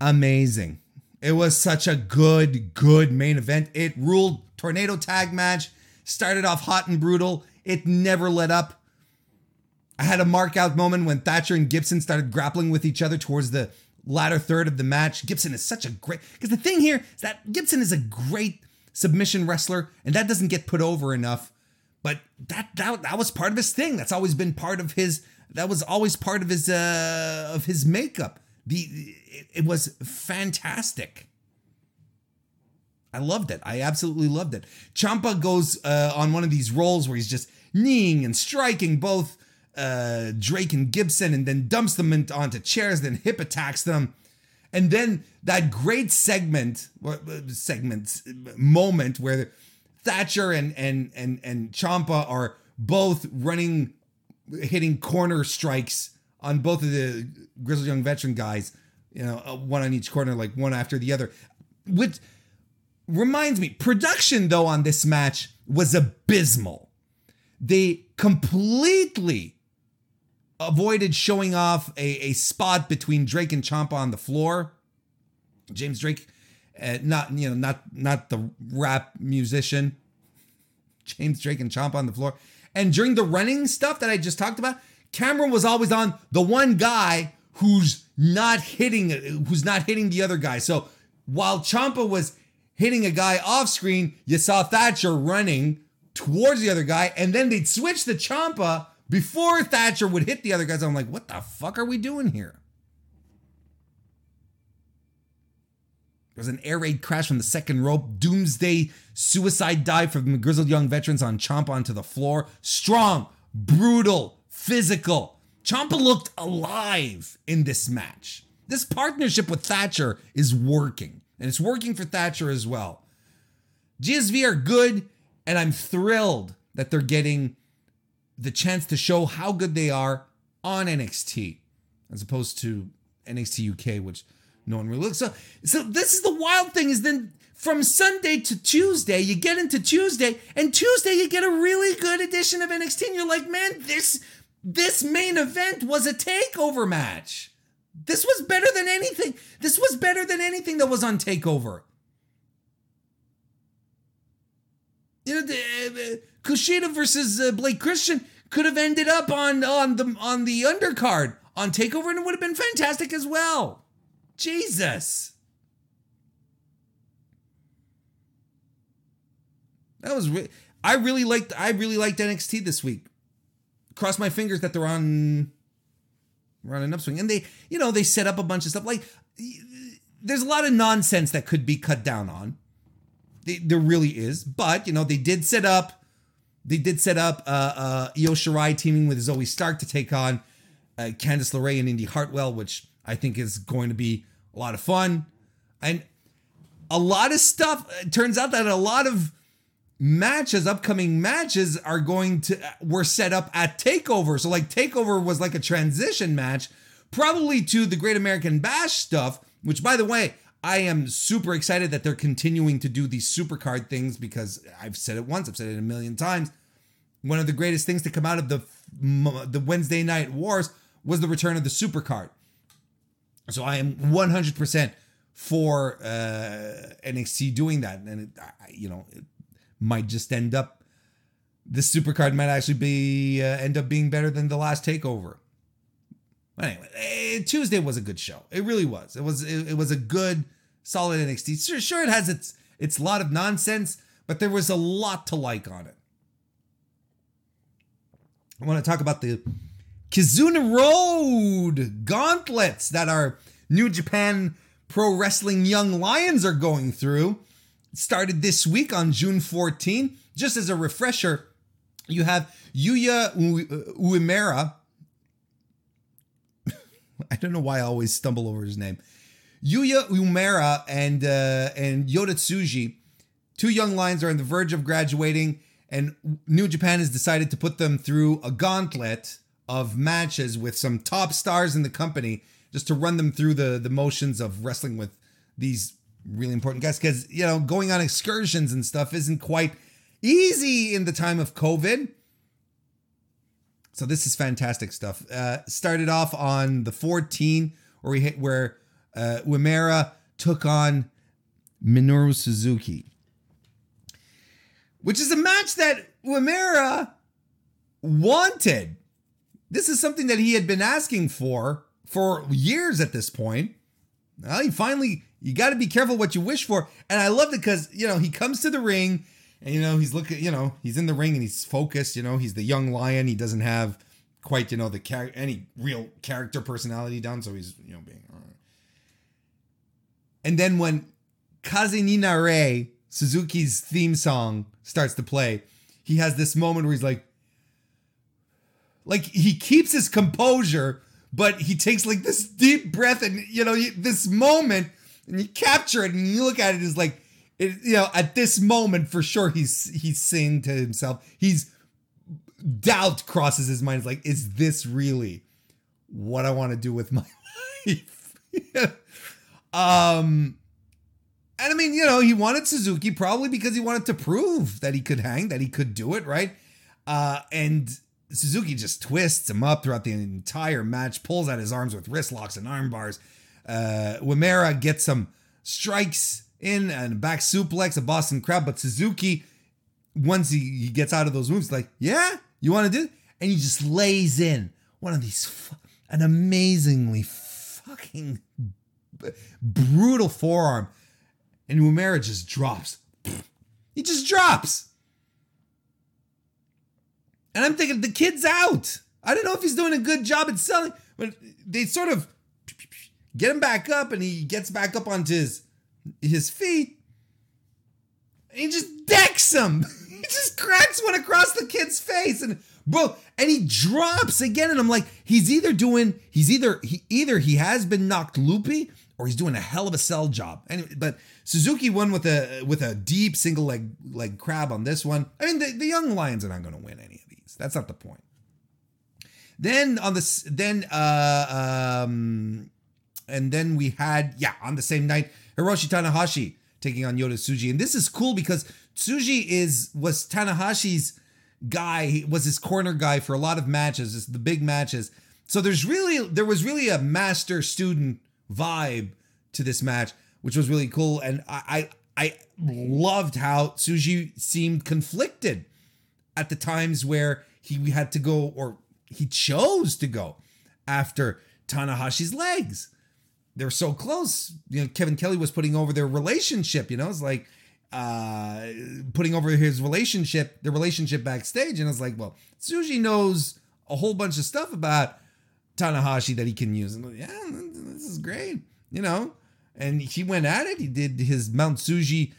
amazing. It was such a good good main event. It ruled tornado tag match. Started off hot and brutal. It never let up. I had a mark out moment when Thatcher and Gibson started grappling with each other towards the latter third of the match. Gibson is such a great because the thing here is that Gibson is a great submission wrestler, and that doesn't get put over enough. But that that that was part of his thing. That's always been part of his that was always part of his uh of his makeup. The it, it was fantastic. I loved it. I absolutely loved it. Ciampa goes uh, on one of these rolls where he's just kneeing and striking both uh, Drake and Gibson, and then dumps them into, onto chairs, then hip attacks them, and then that great segment, uh, segment moment where Thatcher and and and and Ciampa are both running hitting corner strikes on both of the Grizzled Young Veteran guys, you know, uh, one on each corner, like one after the other. Which reminds me, production though on this match was abysmal. They completely avoided showing off a, a spot between Drake and Ciampa on the floor. James Drake, uh, not you know, not not the rap musician. James Drake and Ciampa on the floor. And during the running stuff that I just talked about, Cameron was always on the one guy who's not hitting who's not hitting the other guy. So while Ciampa was hitting a guy off screen, you saw Thatcher running towards the other guy, and then they'd switch the Ciampa before Thatcher would hit the other guys. I'm like, what the fuck are we doing here? There was an air raid crash from the second rope. Doomsday suicide dive from the grizzled young veterans on Ciampa onto the floor. Strong, brutal, physical. Ciampa looked alive in this match. This partnership with Thatcher is working, and it's working for Thatcher as well. GSV are good, and I'm thrilled that they're getting the chance to show how good they are on NXT as opposed to NXT UK, which no one really looks. So, so this is the wild thing is then from Sunday to Tuesday, you get into Tuesday, and Tuesday you get a really good edition of NXT. And you're like, man, this this main event was a takeover match. This was better than anything. This was better than anything that was on takeover. You know, the, uh, Kushida versus uh, Blake Christian could have ended up on on the on the undercard on Takeover, and it would have been fantastic as well. Jesus, that was re- I really liked I really liked NXT this week. Cross my fingers that they're on we're on an upswing, and they you know they set up a bunch of stuff like there's a lot of nonsense that could be cut down on. There really is, but you know they did set up they did set up uh, uh, Io Shirai teaming with Zoey Stark to take on uh, Candice LeRae and Indi Hartwell, which I think is going to be a lot of fun. And a lot of stuff. It turns out that a lot of matches, upcoming matches, are going to were set up at Takeover. So like Takeover was like a transition match, probably to the Great American Bash stuff. Which, by the way, I am super excited that they're continuing to do these supercard things because I've said it once, I've said it a million times. One of the greatest things to come out of the the Wednesday night wars was the return of the supercard. So I am 100% for uh, NXT doing that, and it, you know, it might just end up the supercard might actually be uh, end up being better than the last takeover. But anyway, eh, Tuesday was a good show. It really was. It was it, it was a good, solid NXT. Sure, sure, it has its its lot of nonsense, but there was a lot to like on it. I want to talk about the Kizuna Road gauntlets that our New Japan Pro Wrestling Young Lions are going through. Started this week on June 14. Just as a refresher, you have Yuya Uemura I don't know why I always stumble over his name. Yuya Uemura and uh, and Yota Tsuji, two young lions, are on the verge of graduating, and New Japan has decided to put them through a gauntlet of matches with some top stars in the company, just to run them through the the motions of wrestling with these really important guys. Because you know, going on excursions and stuff isn't quite easy in the time of COVID. So this is fantastic stuff. Uh, started off on the 14, where we hit where uh, Uemura took on Minoru Suzuki, which is a match that Uemura wanted. This is something that he had been asking for for years at this point. Well, he finally, you got to be careful what you wish for. And I loved it because, you know, he comes to the ring and you know he's looking you know he's in the ring and he's focused you know he's the young lion he doesn't have quite you know the char- any real character personality down so he's you know being and then when Kaze ni Suzuki's theme song starts to play he has this moment where he's like like he keeps his composure but he takes like this deep breath and you know this moment and you capture it and you look at it as like it, you know, at this moment, for sure, he's he's saying to himself, he's doubt crosses his mind. It's like, is this really what I want to do with my life? um, and I mean, you know, he wanted Suzuki probably because he wanted to prove that he could hang, that he could do it, right? Uh, and Suzuki just twists him up throughout the entire match, pulls out his arms with wrist locks and arm bars. Uh, Uemura gets some strikes in and back suplex, a Boston crab. But Suzuki, once he, he gets out of those moves, like, yeah, you want to do it? And he just lays in one of these, an amazingly fucking brutal forearm. And Uemura just drops. He just drops. And I'm thinking, the kid's out. I don't know if he's doing a good job at selling, but they sort of get him back up and he gets back up onto his his feet. And he just decks him. he just cracks one across the kid's face and bro and he drops again and I'm like he's either doing he's either he either he has been knocked loopy or he's doing a hell of a sell job. Anyway, but Suzuki won with a with a deep single leg leg crab on this one. I mean the, the young lions are not going to win any of these. That's not the point. Then on this then uh um and then we had yeah on the same night Hiroshi Tanahashi taking on Yota Tsuji. And this is cool because Tsuji is was Tanahashi's guy was his corner guy for a lot of matches, the big matches. So there's really there was really a master student vibe to this match, which was really cool. And I I, I loved how Tsuji seemed conflicted at the times where he had to go or he chose to go after Tanahashi's legs. They're so close. You know, Kevin Kelly was putting over their relationship, you know, it's like uh putting over his relationship, the relationship backstage. And I was like, well, Tsuji knows a whole bunch of stuff about Tanahashi that he can use. And like, yeah, this is great, you know. And he went at it. He did his Mount Tsuji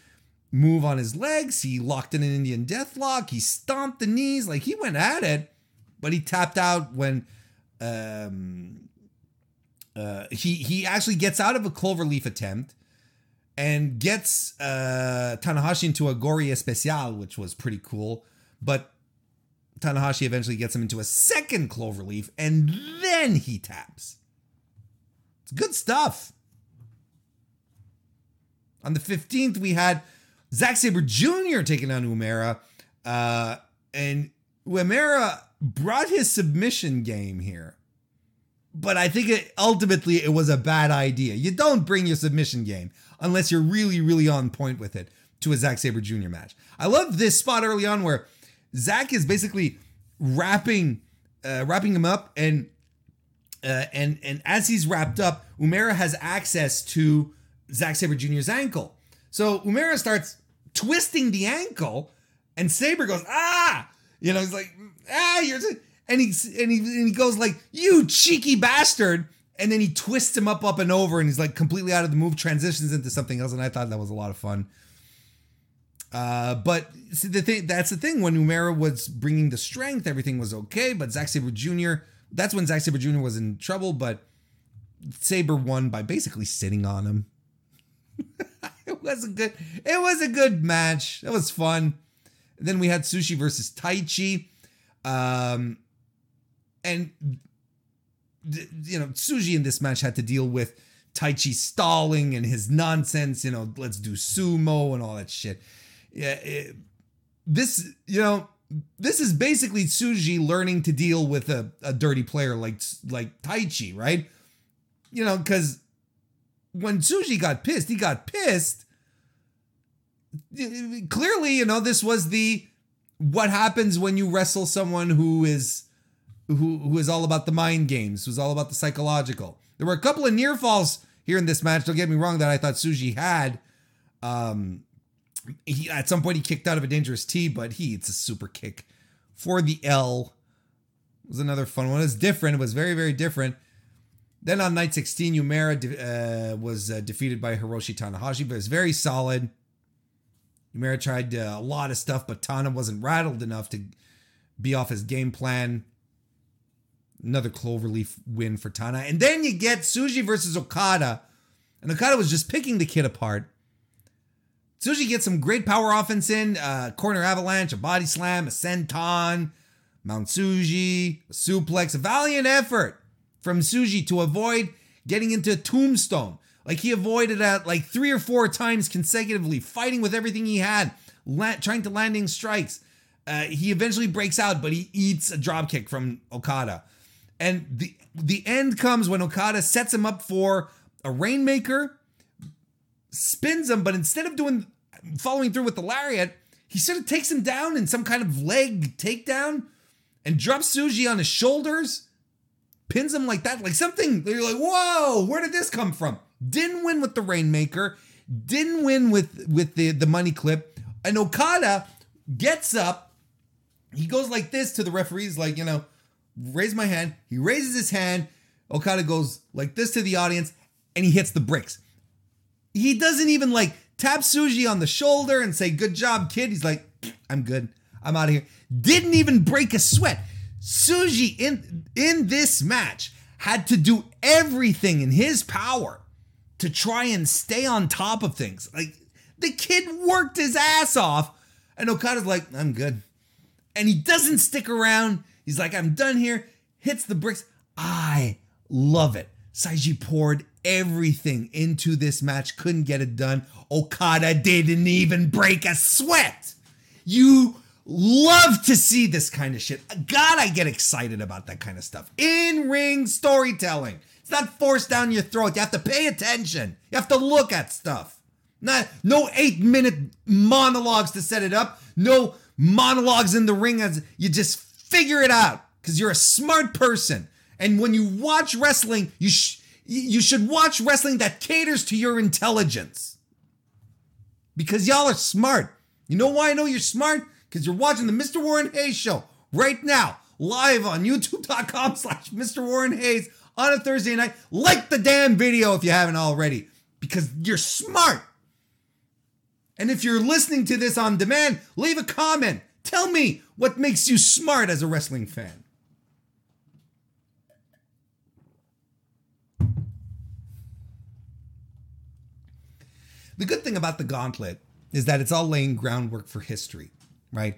move on his legs. He locked in an Indian deathlock. He stomped the knees. Like he went at it, but he tapped out when um, uh, he he actually gets out of a cloverleaf attempt and gets uh, Tanahashi into a Gori Especial, which was pretty cool. But Tanahashi eventually gets him into a second cloverleaf, and then he taps. It's good stuff. On the 15th, we had Zack Sabre Jr. taking on Uemura. Uh, and Uemura brought his submission game here. But I think it, ultimately it was a bad idea. You don't bring your submission game unless you're really, really on point with it to a Zack Sabre Jr. match. I love this spot early on where Zack is basically wrapping uh, wrapping him up and uh, and and as he's wrapped up, Uemura has access to Zack Sabre Jr.'s ankle. So Uemura starts twisting the ankle, and Sabre goes, ah, you know, he's like, ah, you're, and he and he and he goes like, you cheeky bastard, and then he twists him up, up and over, and he's like completely out of the move, transitions into something else, and I thought that was a lot of fun. Uh, but see, the thing that's the thing when Uemura was bringing the strength, everything was okay. But Zack Sabre Jr. That's when Zack Sabre Jr. was in trouble. But Sabre won by basically sitting on him. it was a good. It was a good match. It was fun. And then we had Tsuji versus Taichi, um, and you know Tsuji in this match had to deal with Taichi stalling and his nonsense. You know, let's do sumo and all that shit. Yeah, it, this you know this is basically Tsuji learning to deal with a, a dirty player like like Taichi, right? You know, because when Tsuji got pissed, he got pissed. Clearly, you know, this was the what happens when you wrestle someone who is who who is all about the mind games, who's all about the psychological. There were a couple of near falls here in this match. Don't get me wrong, that I thought Tsuji had. Um, he at some point he kicked out of a dangerous T, but he it's a super kick for the L. It was another fun one. It was different. It was very very different. Then on night 16, Uemura de- uh, was uh, defeated by Hiroshi Tanahashi, but it was very solid. Uemura tried uh, a lot of stuff, but Tana wasn't rattled enough to be off his game plan. Another cloverleaf win for Tana. And then you get Tsuji versus Okada. And Okada was just picking the kid apart. Tsuji gets some great power offense in uh, corner avalanche, a body slam, a senton, Mount Tsuji, a suplex, a valiant effort from Tsuji to avoid getting into a tombstone. Like he avoided that like three or four times consecutively, fighting with everything he had, la- trying to landing strikes. Uh, he eventually breaks out, but he eats a dropkick from Okada. And the the end comes when Okada sets him up for a rainmaker, spins him, but instead of doing following through with the lariat, he sort of takes him down in some kind of leg takedown and drops Tsuji on his shoulders pins him like that, like something. You're like, whoa, where did this come from? Didn't win with the Rainmaker, didn't win with with the the money clip, and Okada gets up. He goes like this to the referees, like you know, raise my hand. He raises his hand. Okada goes like this to the audience, and he hits the bricks. He doesn't even like tap Tsuji on the shoulder and say, "Good job, kid." He's like, "I'm good. I'm out of here." Didn't even break a sweat. Tsuji in in this match had to do everything in his power to try and stay on top of things. Like the kid worked his ass off, and Okada's like, "I'm good," and he doesn't stick around. He's like, "I'm done here." Hits the bricks. I love it. Tsuji poured everything into this match, couldn't get it done. Okada didn't even break a sweat. You love to see this kind of shit. God, I get excited about that kind of stuff. In ring storytelling. It's not forced down your throat. You have to pay attention. You have to look at stuff. Not no eight minute monologues to set it up. No monologues in the ring as you just figure it out because you're a smart person. And when you watch wrestling, you sh- you should watch wrestling that caters to your intelligence. Because y'all are smart. You know why I know you're smart? Because you're watching the Mr. Warren Hayes show right now, live on youtube.com slash Mr. Warren Hayes on a Thursday night. Like the damn video if you haven't already, because you're smart. And if you're listening to this on demand, leave a comment. Tell me what makes you smart as a wrestling fan. The good thing about the gauntlet is that it's all laying groundwork for history, right?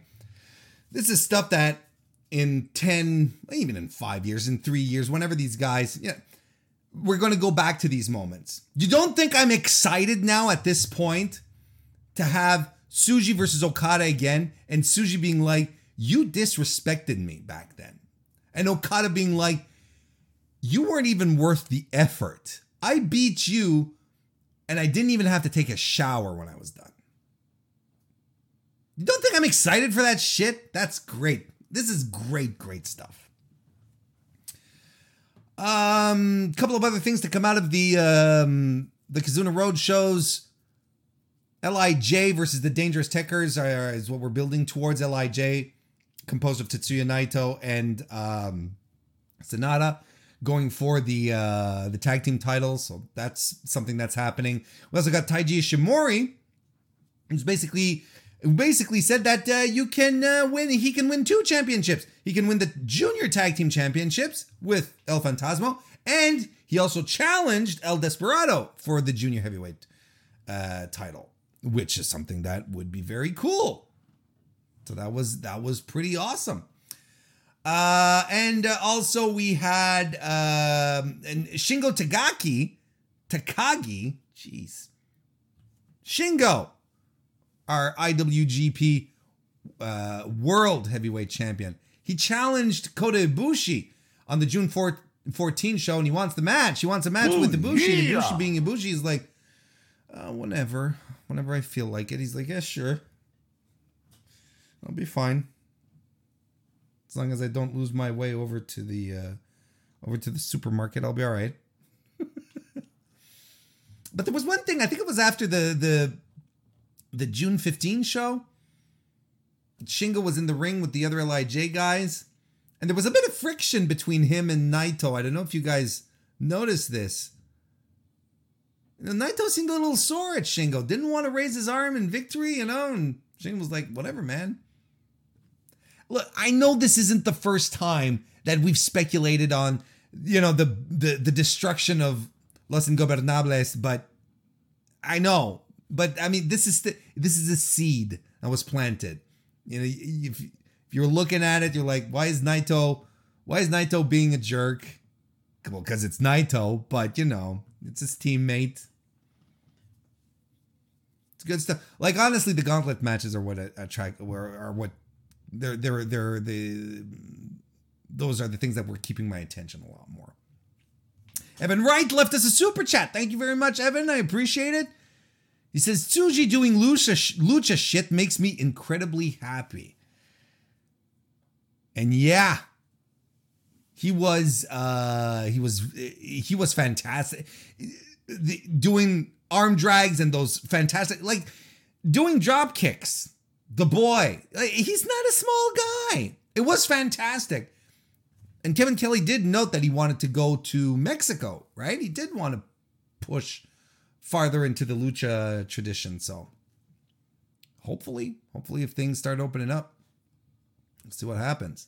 This is stuff that in 10, even in five years, in three years, whenever these guys, yeah, we're going to go back to these moments. You don't think I'm excited now at this point to have Tsuji versus Okada again and Tsuji being like, you disrespected me back then. And Okada being like, you weren't even worth the effort. I beat you and I didn't even have to take a shower when I was done. You don't think I'm excited for that shit? That's great. This is great, great stuff. Um, a couple of other things to come out of the um, the Kizuna Road shows. Lij versus the Dangerous Tekkers are, is what we're building towards. Lij, composed of Tetsuya Naito and um, Sanada, going for the uh, the tag team titles. So that's something that's happening. We also got Taiji Ishimori, who's basically basically said that uh, you can uh, win. He can win two championships. He can win the junior tag team championships with El Fantasma, and he also challenged El Desperado for the junior heavyweight uh, title, which is something that would be very cool. So that was that was pretty awesome. Uh, and uh, also we had um, and Shingo Tagaki, Takagi, jeez, Shingo our IWGP uh, World Heavyweight Champion. He challenged Kota Ibushi on the June 4, 14 show, and he wants the match. He wants a match Ooh, with Ibushi. Yeah. Ibushi being Ibushi is like, uh, whenever, whenever I feel like it. He's like, yeah, sure, I'll be fine, as long as I don't lose my way over to the uh, over to the supermarket. I'll be all right. but there was one thing. I think it was after the the the June 15 show, Shingo was in the ring with the other LIJ guys, and there was a bit of friction between him and Naito. I don't know if you guys noticed this. You know, Naito seemed a little sore at Shingo, didn't want to raise his arm in victory, you know, and Shingo was like, whatever, man. Look, I know this isn't the first time that we've speculated on, you know, the the, the destruction of Los Ingobernables, but I know but I mean, this is the, this is a seed that was planted. You know, if, if you're looking at it, you're like, why is Naito, why is Naito being a jerk? Well, because it's Naito, but you know, it's his teammate. It's good stuff. Like honestly, the gauntlet matches are what attract, are what they're they're they're the those are the things that were keeping my attention a lot more. Evan Wright left us a super chat. Thank you very much, Evan. I appreciate it. He says Tsuji doing lucha, lucha shit makes me incredibly happy. And yeah, he was uh he was he was fantastic the, doing arm drags and those fantastic like doing drop kicks. The boy, he's not a small guy. It was fantastic. And Kevin Kelly did note that he wanted to go to Mexico, right? He did want to push farther into the lucha tradition. So hopefully, hopefully, if things start opening up, let's see what happens.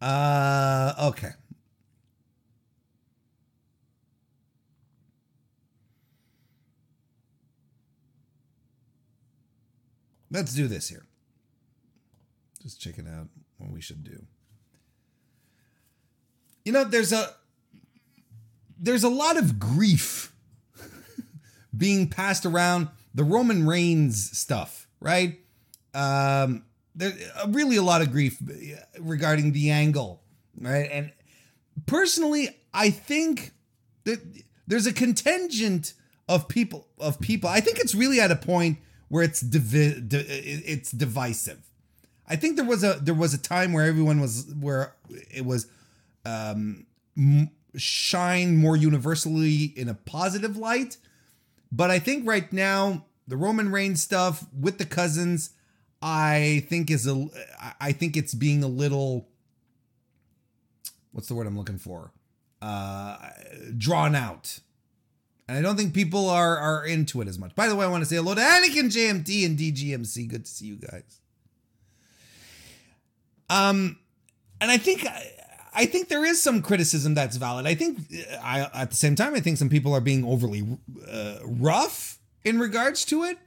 Uh, okay. Let's do this here. Just checking out what we should do. You know, there's a there's a lot of grief being passed around the Roman Reigns stuff, right? Um, there really a lot of grief regarding the angle, right? And personally, I think that there's a contingent of people of people. I think it's really at a point where it's divi- di- it's divisive. I think there was a there was a time where everyone was where it was um, shine more universally in a positive light. But I think right now the Roman Reigns stuff with the cousins, I think is a I think it's being a little what's the word I'm looking for? Uh drawn out. And I don't think people are are into it as much. By the way, I want to say hello to Anakin JMT and DGMC. Good to see you guys. Um, and I think I think there is some criticism that's valid. I think I at the same time I think some people are being overly uh, rough in regards to it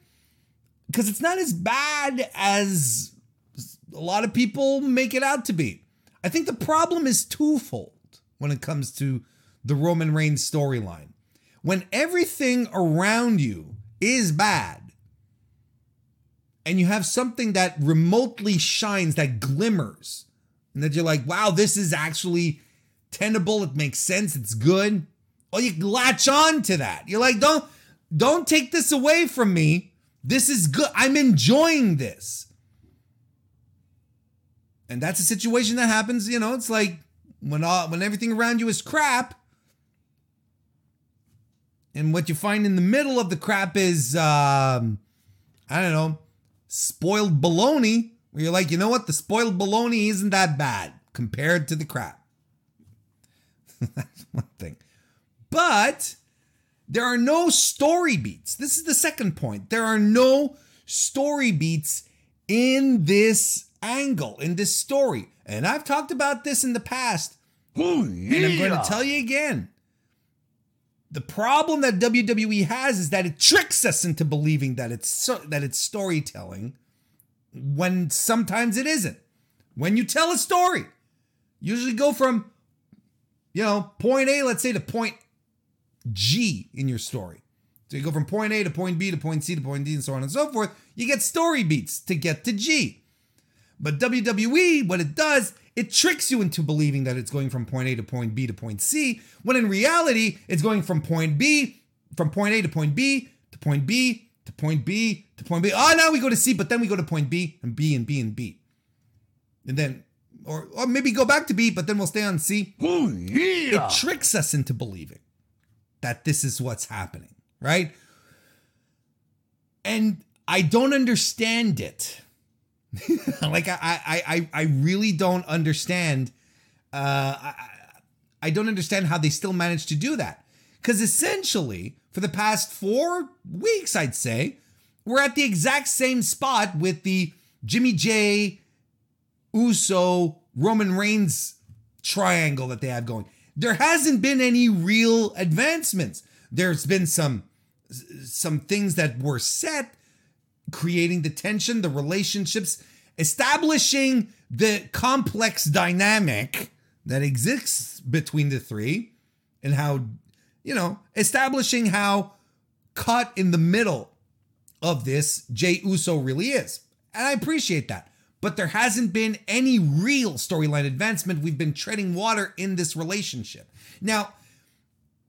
because it's not as bad as a lot of people make it out to be. I think the problem is twofold when it comes to the Roman Reigns storyline when everything around you is bad and you have something that remotely shines, that glimmers, and that you're like, wow, this is actually tenable, it makes sense, it's good. Well, you latch on to that. You're like, don't don't take this away from me. This is good. I'm enjoying this. And that's a situation that happens, you know, it's like when all when everything around you is crap, and what you find in the middle of the crap is, um, I don't know, spoiled baloney. Where you're like, you know what? The spoiled baloney isn't that bad compared to the crap. That's one thing. But there are no story beats. This is the second point. There are no story beats in this angle, in this story. And I've talked about this in the past. Oh, yeah. And I'm going to tell you again. The problem that WWE has is that it tricks us into believing that it's so, that it's storytelling when sometimes it isn't. When you tell a story, usually go from you know, point A, let's say to point G in your story. So you go from point A to point B to point C to point D and so on and so forth. You get story beats to get to G. But WWE, what it does it tricks you into believing that it's going from point A to point B to point C, when in reality, it's going from point B, from point A to point B to point B to point B to point B. Oh, now we go to C, but then we go to point B and B and B and B. And then, or, or maybe go back to B, but then we'll stay on C. Oh, yeah. It tricks us into believing that this is what's happening, right? And I don't understand it. like I, I I I really don't understand. Uh, I, I don't understand how they still manage to do that. Because essentially, for the past four weeks, I'd say, we're at the exact same spot with the Jimmy Jey, Uso, Roman Reigns triangle that they have going. There hasn't been any real advancements. There's been some some things that were set creating the tension, the relationships, establishing the complex dynamic that exists between the three, and how, you know, establishing how caught in the middle of this Jey Uso really is. And I appreciate that. But there hasn't been any real storyline advancement. We've been treading water in this relationship. Now,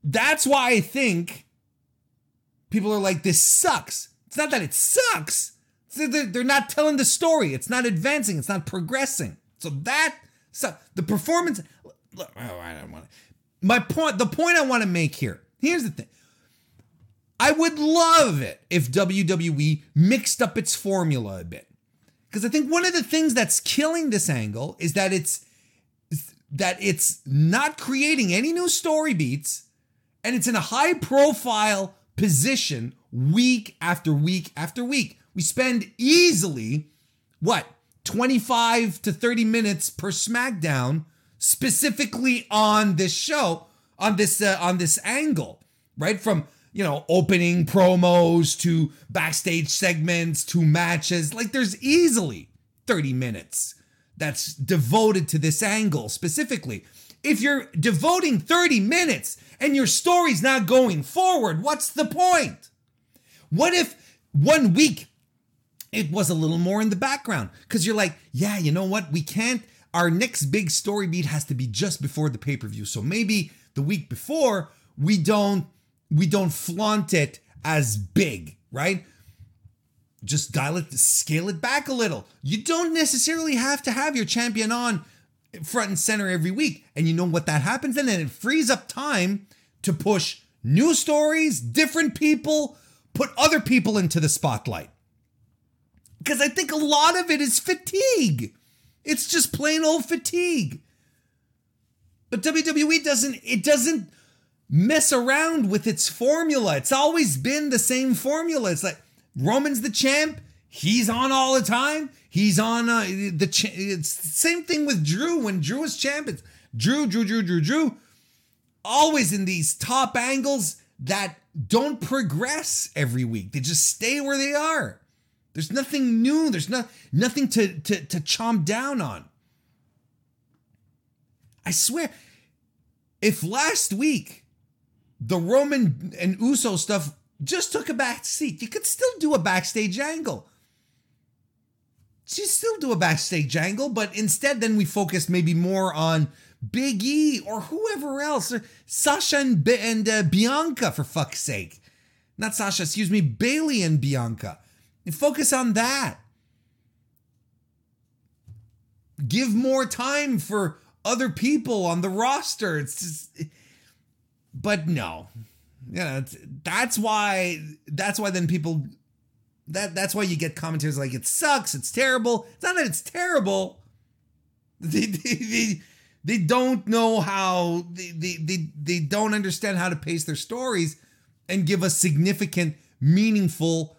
that's why I think people are like, this sucks. It's not that it sucks. They're not telling the story. It's not advancing. It's not progressing. So that so the performance. Oh, I don't want to. My point. The point I want to make here. Here's the thing. I would love it if WWE mixed up its formula a bit, because I think one of the things that's killing this angle is that it's that it's not creating any new story beats, and it's in a high profile position week after week after week. We spend easily, what, 25 to 30 minutes per SmackDown specifically on this show, on this uh, on this angle, right? From you know, opening promos to backstage segments to matches. Like there's easily 30 minutes that's devoted to this angle specifically. If you're devoting 30 minutes and your story's not going forward, what's the point? What if one week it was a little more in the background because you're like, yeah, you know what? We can't. Our next big story beat has to be just before the pay per view. So maybe the week before we don't we don't flaunt it as big, right? Just dial it, scale it back a little. You don't necessarily have to have your champion on front and center every week. And you know what that happens and then? And it frees up time to push new stories, different people, put other people into the spotlight. Because I think a lot of it is fatigue. It's just plain old fatigue. But WWE doesn't it doesn't mess around with its formula. It's always been the same formula. It's like Roman's the champ, he's on all the time. He's on uh, the cha- it's the same thing with Drew when Drew was champ. It's Drew, Drew, Drew, Drew, Drew. Always in these top angles that don't progress every week. They just stay where they are. There's nothing new. There's not nothing to to to chomp down on. I swear, if last week the Roman and Uso stuff just took a back seat, you could still do a backstage angle. You still do a backstage angle, but instead, then we focus maybe more on Big E or whoever else, Sasha and, and uh, Bianca, for fuck's sake. Not Sasha, excuse me, Bayley and Bianca. Focus on that. Give more time for other people on the roster. It's just, but no, yeah, that's why. That's why then people. That that's why you get commentators like it sucks. It's terrible. It's not that it's terrible. They they they, they don't know how they, they they they don't understand how to pace their stories and give us significant, meaningful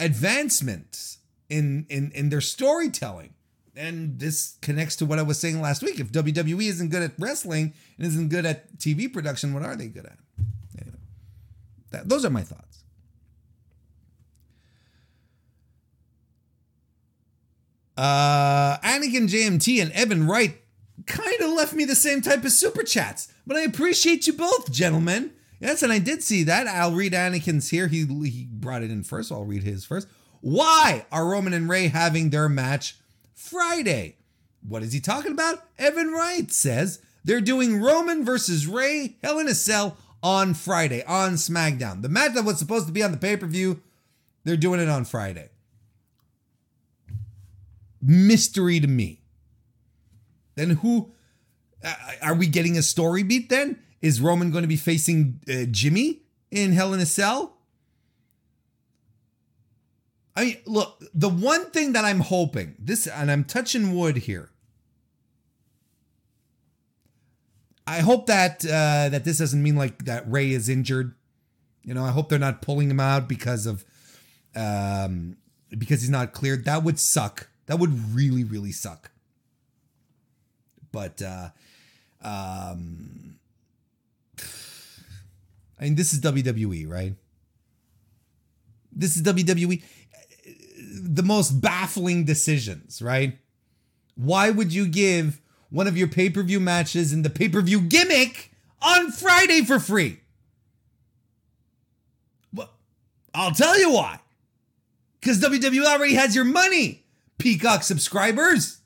advancements in in in their storytelling. And this connects to what I was saying last week. If WWE isn't good at wrestling and isn't good at TV production, what are they good at? Anyway, that, those are my thoughts. Uh, Anakin JMT and Evan Wright kind of left me the same type of super chats, but I appreciate you both, gentlemen. Yes, and I did see that. I'll read Anakin's here. He he brought it in first, so I'll read his first. Why are Roman and Rey having their match Friday? What is he talking about? Evan Wright says they're doing Roman versus Rey Hell in a Cell on Friday on SmackDown. The match that was supposed to be on the pay per view, they're doing it on Friday. Mystery to me. Then who uh, are we getting a story beat then? Is Roman going to be facing uh, Jimmy in Hell in a Cell? I mean, look, the one thing that I'm hoping, this, and I'm touching wood here. I hope that uh, that this doesn't mean like that Rey is injured. You know, I hope they're not pulling him out because of um because he's not cleared. That would suck. That would really, really suck. But uh um I mean, this is WWE, right? This is WWE. The most baffling decisions, right? Why would you give one of your pay per view matches in the pay per view gimmick on Friday for free? Well, I'll tell you why. Because WWE already has your money, Peacock subscribers.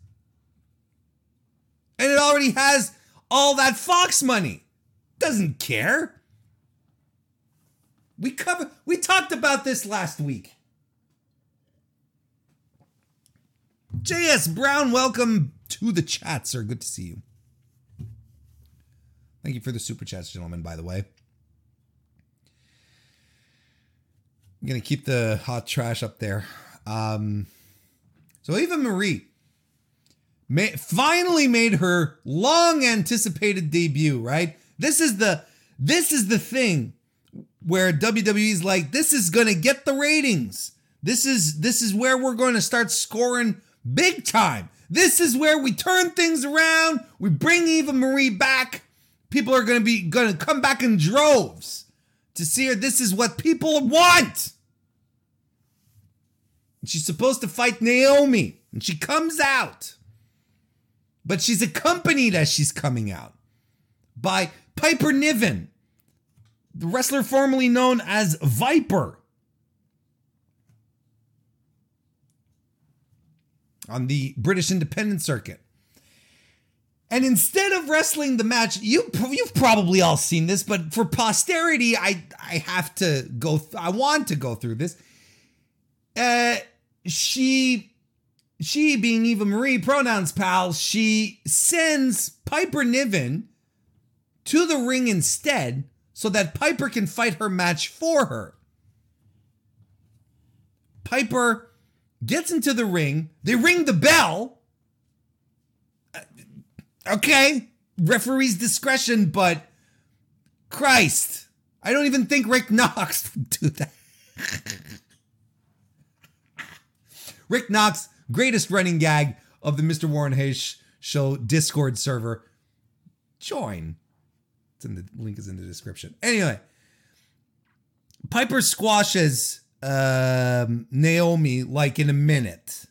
And it already has all that Fox money. Doesn't care. We covered we talked about this last week. JS Brown, welcome to the chat, sir. Good to see you. Thank you for the super chats, gentlemen, by the way. I'm gonna keep the hot trash up there. Um, so Eva Marie may, finally made her long anticipated debut, right? This is the this is the thing where WWE's like, this is gonna get the ratings. This is this is where we're to start scoring big time. This is where we turn things around. We bring Eva Marie back. People are to be to come back in droves to see her. This is what people want. She's supposed to fight Naomi, and she comes out. But she's accompanied as she's coming out by Piper Niven, the wrestler formerly known as Viper. on the British independent circuit. And instead of wrestling the match, you you've probably all seen this, but for posterity, I I have to go. Th- I want to go through this. Uh, she she being Eva Marie pronouns pal, she sends Piper Niven to the ring instead, so that Piper can fight her match for her. Piper gets into the ring. They ring the bell. Uh, Okay, referee's discretion, but Christ, I don't even think Rick Knox would do that. Rick Knox, greatest running gag of the Mr. Warren Hayes Show Discord server. Join. It's in the link is in the description. Anyway, Piper squashes um, Naomi like in a minute.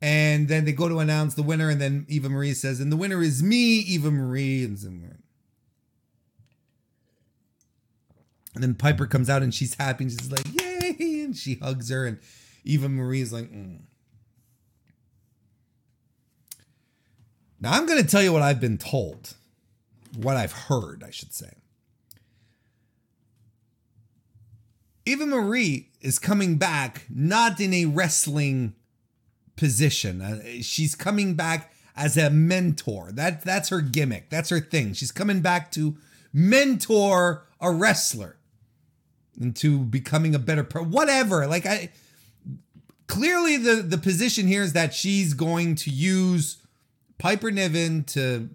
And then they go to announce the winner, and then Eva Marie says, and the winner is me, Eva Marie. And, then Piper comes out and she's happy and she's like, yay! And she hugs her, and Eva Marie is like, mm. Now I'm going to tell you what I've been told, what I've heard, I should say. Eva Marie is coming back not in a wrestling position. Uh, she's coming back as a mentor. That that's her gimmick. That's her thing. She's coming back to mentor a wrestler into becoming a better pro. Whatever. Like I clearly the the position here is that she's going to use Piper Niven to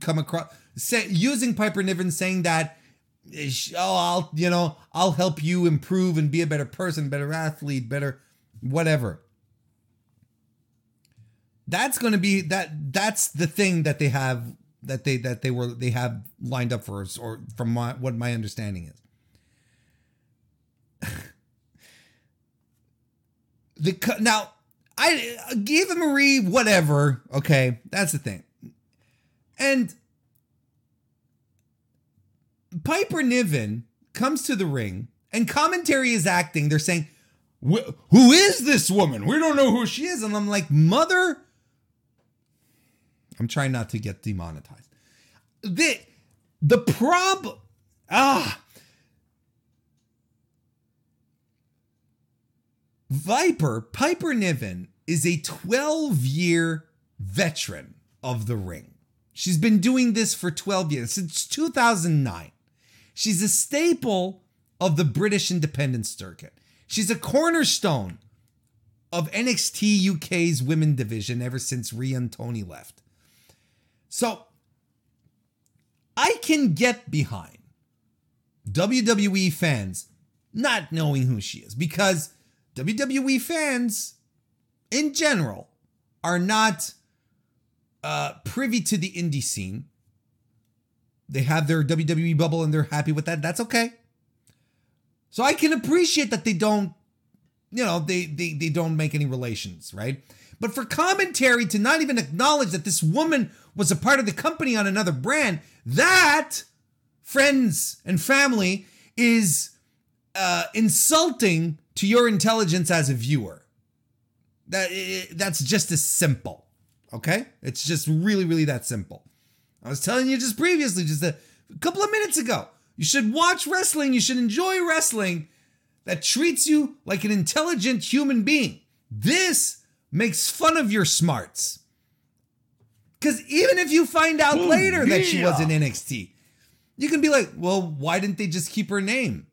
come across say, using Piper Niven saying that oh I'll you know I'll help you improve and be a better person, better athlete, better whatever. That's going to be that that's the thing that they have that they that they were they have lined up for us or from my, what my understanding is. the now I him Marie whatever, okay? That's the thing. And Piper Niven comes to the ring and commentary is acting. They're saying, Who is this woman? We don't know who she is. And I'm like, Mother. I'm trying not to get demonetized. The, the problem. Ah. Viper, Piper Niven, is a 12 year veteran of the ring. She's been doing this for 12 years, since 2009. She's a staple of the British independent circuit. She's a cornerstone of NXT UK's women division ever since and Toni left. So I can get behind WWE fans not knowing who she is because WWE fans in general are not uh, privy to the indie scene. They have their WWE bubble and they're happy with that. That's okay. So I can appreciate that they don't, you know, they they they don't make any relations, right? But for commentary to not even acknowledge that this woman was a part of the company on another brand, that friends and family is uh, insulting to your intelligence as a viewer. That that's just as simple. Okay? It's just really, really that simple. I was telling you just previously, just a, couple of minutes ago. You should watch wrestling. You should enjoy wrestling that treats you like an intelligent human being. This makes fun of your smarts. Because even if you find out Boom, later that she was in NXT, you can be like, well, why didn't they just keep her name?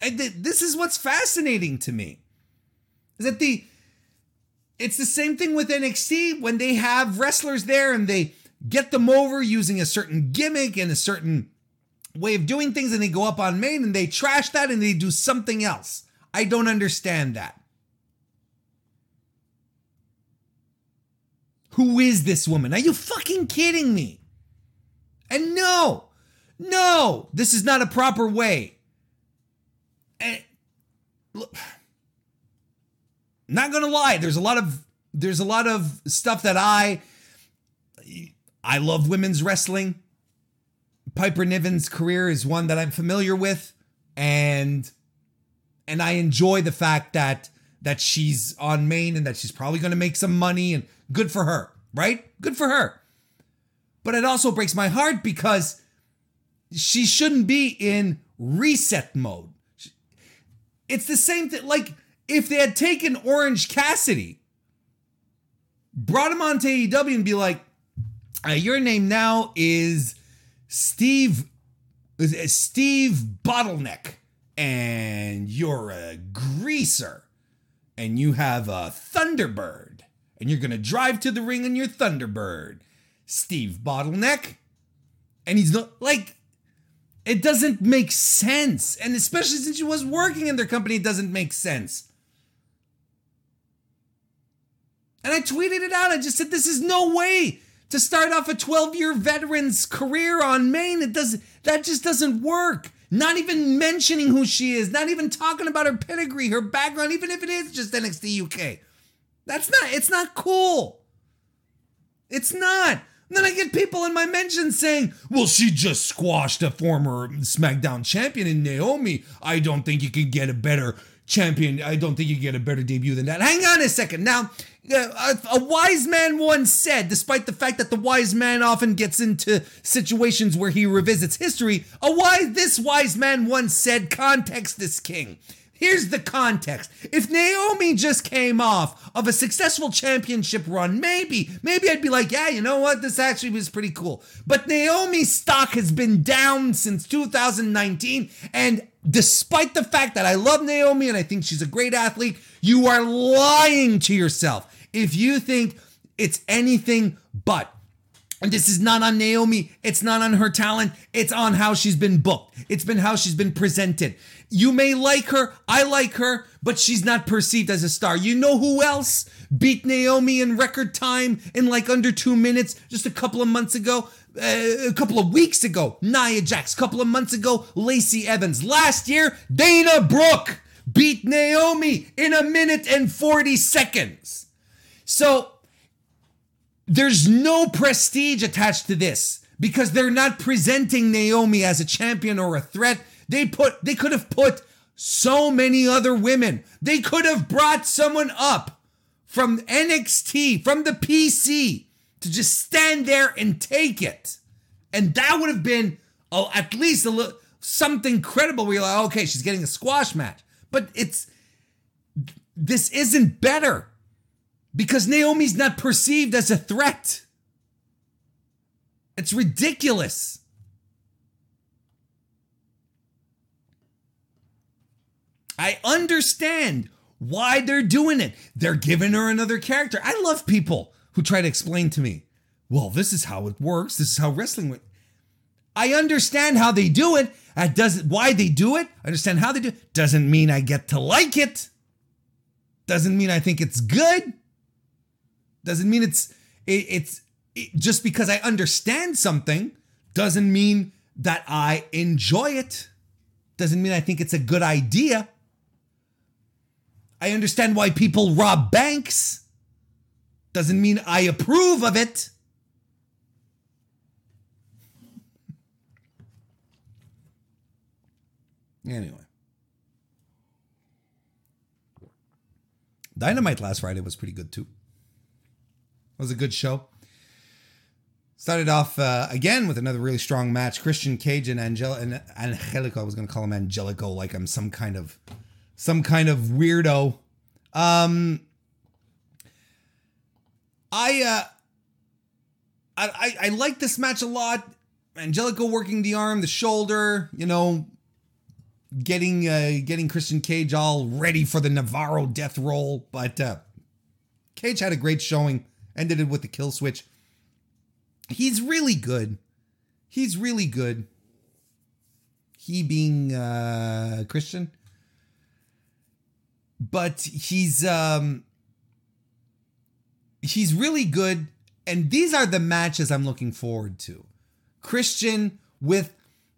And th- this is what's fascinating to me. Is that the it's the same thing with NXT when they have wrestlers there and they get them over using a certain gimmick and a certain way of doing things and they go up on main and they trash that and they do something else. I don't understand that. Who is this woman? Are you fucking kidding me? And no, no, this is not a proper way. And look, not gonna lie, there's a lot of there's a lot of stuff that I I love women's wrestling. Piper Niven's career is one that I'm familiar with, and and I enjoy the fact that that she's on main and that she's probably going to make some money and good for her, right? Good for her. But it also breaks my heart because she shouldn't be in reset mode. It's the same thing. Like if they had taken Orange Cassidy, brought him on to AEW and be like, uh, your name now is Steve is- Steve Bottleneck, and you're a greaser, and you have a Thunderbird, and you're gonna drive to the ring in your Thunderbird, Steve Bottleneck, and he's not like it doesn't make sense, and especially since he was working in their company, it doesn't make sense. And I tweeted it out. I just said, "This is no way to start off a 12-year veteran's career on main. It does that just doesn't work. Not even mentioning who she is, not even talking about her pedigree, her background, even if it is just NXT UK. That's not. It's not cool. It's not. And then I get people in my mentions saying, well, she just squashed a former SmackDown champion in Naomi. I don't think you can get a better champion. I don't think you get a better debut than that. Hang on a second. Now, a, wise man once said, despite the fact that the wise man often gets into situations where he revisits history, a wise this wise man once said, context is king. Here's the context. If Naomi just came off of a successful championship run, maybe, maybe I'd be like, yeah, you know what? This actually was pretty cool. But Naomi's stock has been down since 2019. And despite the fact that I love Naomi and I think she's a great athlete, you are lying to yourself if you think it's anything but. And this is not on Naomi. It's not on her talent. It's on how she's been booked. It's been how she's been presented. You may like her. I like her, but she's not perceived as a star. You know who else beat Naomi in record time in like under two minutes just a couple of months ago? Uh, a couple of weeks ago, Nia Jax. A couple of months ago, Lacey Evans. Last year, Dana Brooke beat Naomi in a minute and 40 seconds. So there's no prestige attached to this because they're not presenting Naomi as a champion or a threat. They put they could have put so many other women. They could have brought someone up from NXT, from the PC to just stand there and take it. And that would have been oh, at least a little something credible you're like, okay, she's getting a squash match. But it's this isn't better because Naomi's not perceived as a threat. It's ridiculous. I understand why they're doing it. They're giving her another character. I love people who try to explain to me, well, this is how it works. This is how wrestling works. I understand how they do it. That doesn't why they do it. I understand how they do it. Doesn't mean I get to like it. Doesn't mean I think it's good. Doesn't mean it's it, it's it, just because I understand something doesn't mean that I enjoy it. Doesn't mean I think it's a good idea. I understand why people rob banks. Doesn't mean I approve of it. Anyway. Dynamite last Friday was pretty good too. Was a good show. Started off uh, again with another really strong match. Christian Cage and Angel and Angelico. I was going to call him Angelico like I'm some kind of some kind of weirdo. Um, I uh, I I, I like this match a lot. Angelico working the arm, the shoulder, you know, getting uh, getting Christian Cage all ready for the Navarro death roll. But uh, Cage had a great showing. Ended it with the kill switch. He's really good. He's really good. He being uh, Christian, but he's um, he's really good. And these are the matches I'm looking forward to. Christian with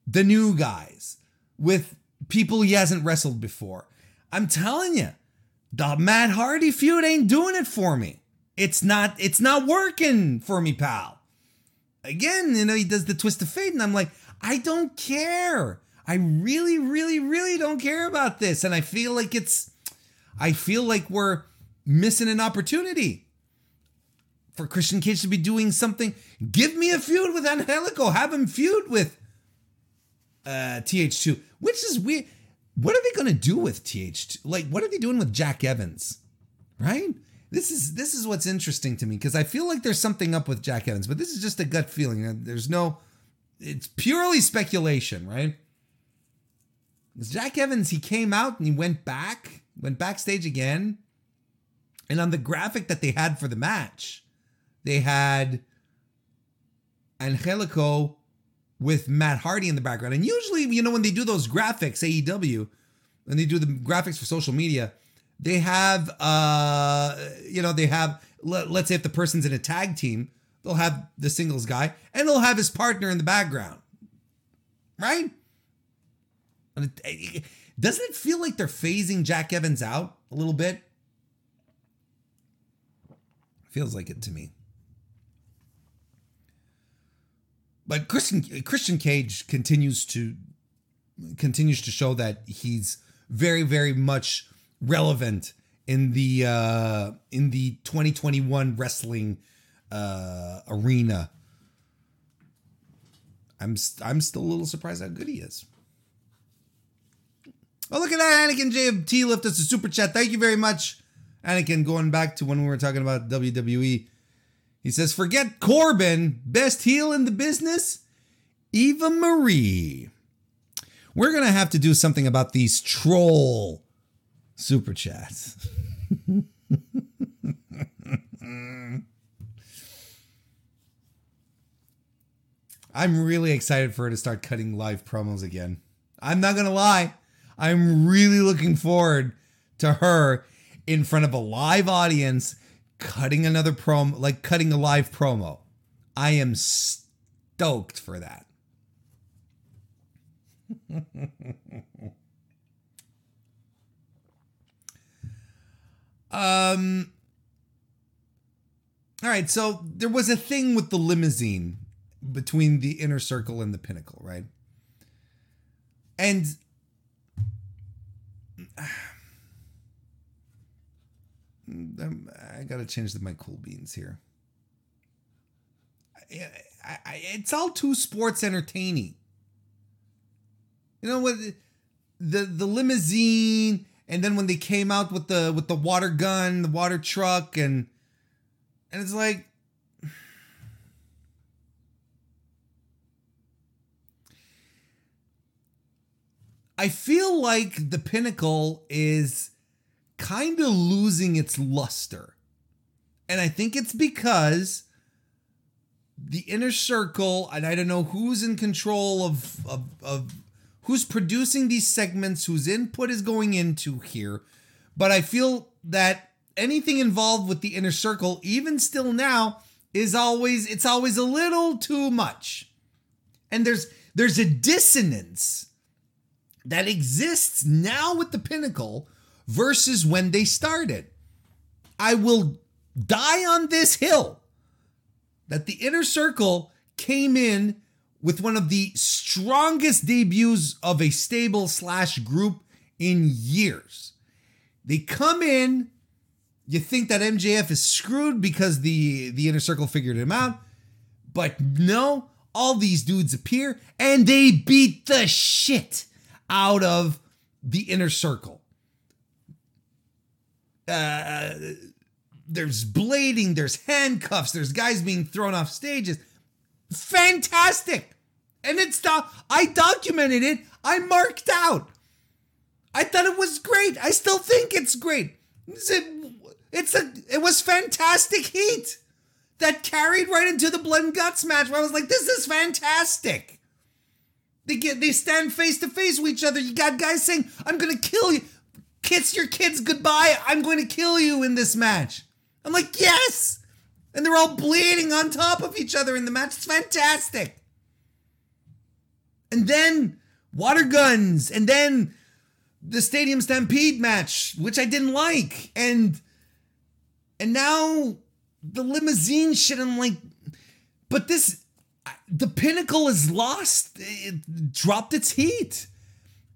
the new guys, with people he hasn't wrestled before. I'm telling you, the Matt Hardy feud ain't doing it for me. It's not it's not working for me, pal. Again, you know, he does the twist of fate, and I'm like, I don't care. I really, really, really don't care about this. And I feel like it's I feel like we're missing an opportunity for Christian Cage to be doing something. Give me a feud with Angelico. Have him feud with uh, TH2, which is weird. What are they going to do with TH2? Like, what are they doing with Jack Evans? Right? This is this is what's interesting to me because I feel like there's something up with Jack Evans, but this is just a gut feeling. Uh, there's no, it's purely speculation, right? Because Jack Evans, he came out and he went back, went backstage again, and on the graphic that they had for the match, they had Angelico with Matt Hardy in the background. And usually, you know, when they do those graphics, AEW, when they do the graphics for social media, they have, uh, you know, they have, let, let's say if the person's in a tag team, they'll have the singles guy and they'll have his partner in the background. Right? It, it, doesn't it feel like they're phasing Jack Evans out a little bit? Feels like it to me. But Christian Christian Cage continues to continues to show that he's very very much relevant in the uh in the 2021 wrestling uh arena. I'm I'm still a little surprised how good he is. Oh, look at that. Anakin JFT left us a super chat. Thank you very much. Anakin, going back to when we were talking about WWE. He says, forget Corbin, best heel in the business, Eva Marie. We're to have to do something about these troll super chats. I'm really excited for her to start cutting live promos again. I'm not going to lie. I'm really looking forward to her in front of a live audience cutting another promo, like cutting a live promo. I am stoked for that. um all right, so there was a thing with the limousine between the inner circle and the pinnacle, right? And I gotta change the, my cool beans here. I, I, it's all too sports entertaining. You know what? The the limousine, and then when they came out with the with the water gun, the water truck, and and it's like. I feel like the pinnacle is kind of losing its luster. And I think it's because the inner circle, and I don't know who's in control of, of, of who's producing these segments, whose input is going into here. But I feel that anything involved with the inner circle, even still now, is always it's always a little too much. And there's there's a dissonance that exists now with the pinnacle versus when they started. I will die on this hill that the inner circle came in with one of the strongest debuts of a stable slash group in years. They come in, you think that MJF is screwed because the the inner circle figured him out, but no, all these dudes appear and they beat the shit out of the inner circle. Uh, there's blading, there's handcuffs, there's guys being thrown off stages. Fantastic. And it's the I documented it. I marked out. I thought it was great. I still think it's great. It's a, it's a it was fantastic heat that carried right into the blood and guts match where I was like, this is fantastic. They get they stand face to face with each other. You got guys saying, I'm gonna kill you kiss your kids goodbye. I'm going to kill you in this match. I'm like, yes. And they're all bleeding on top of each other in the match. It's fantastic. And then water guns, and then the Stadium Stampede match, which I didn't like. And and now the limousine shit. I'm like, but this the pinnacle is lost. It dropped its heat.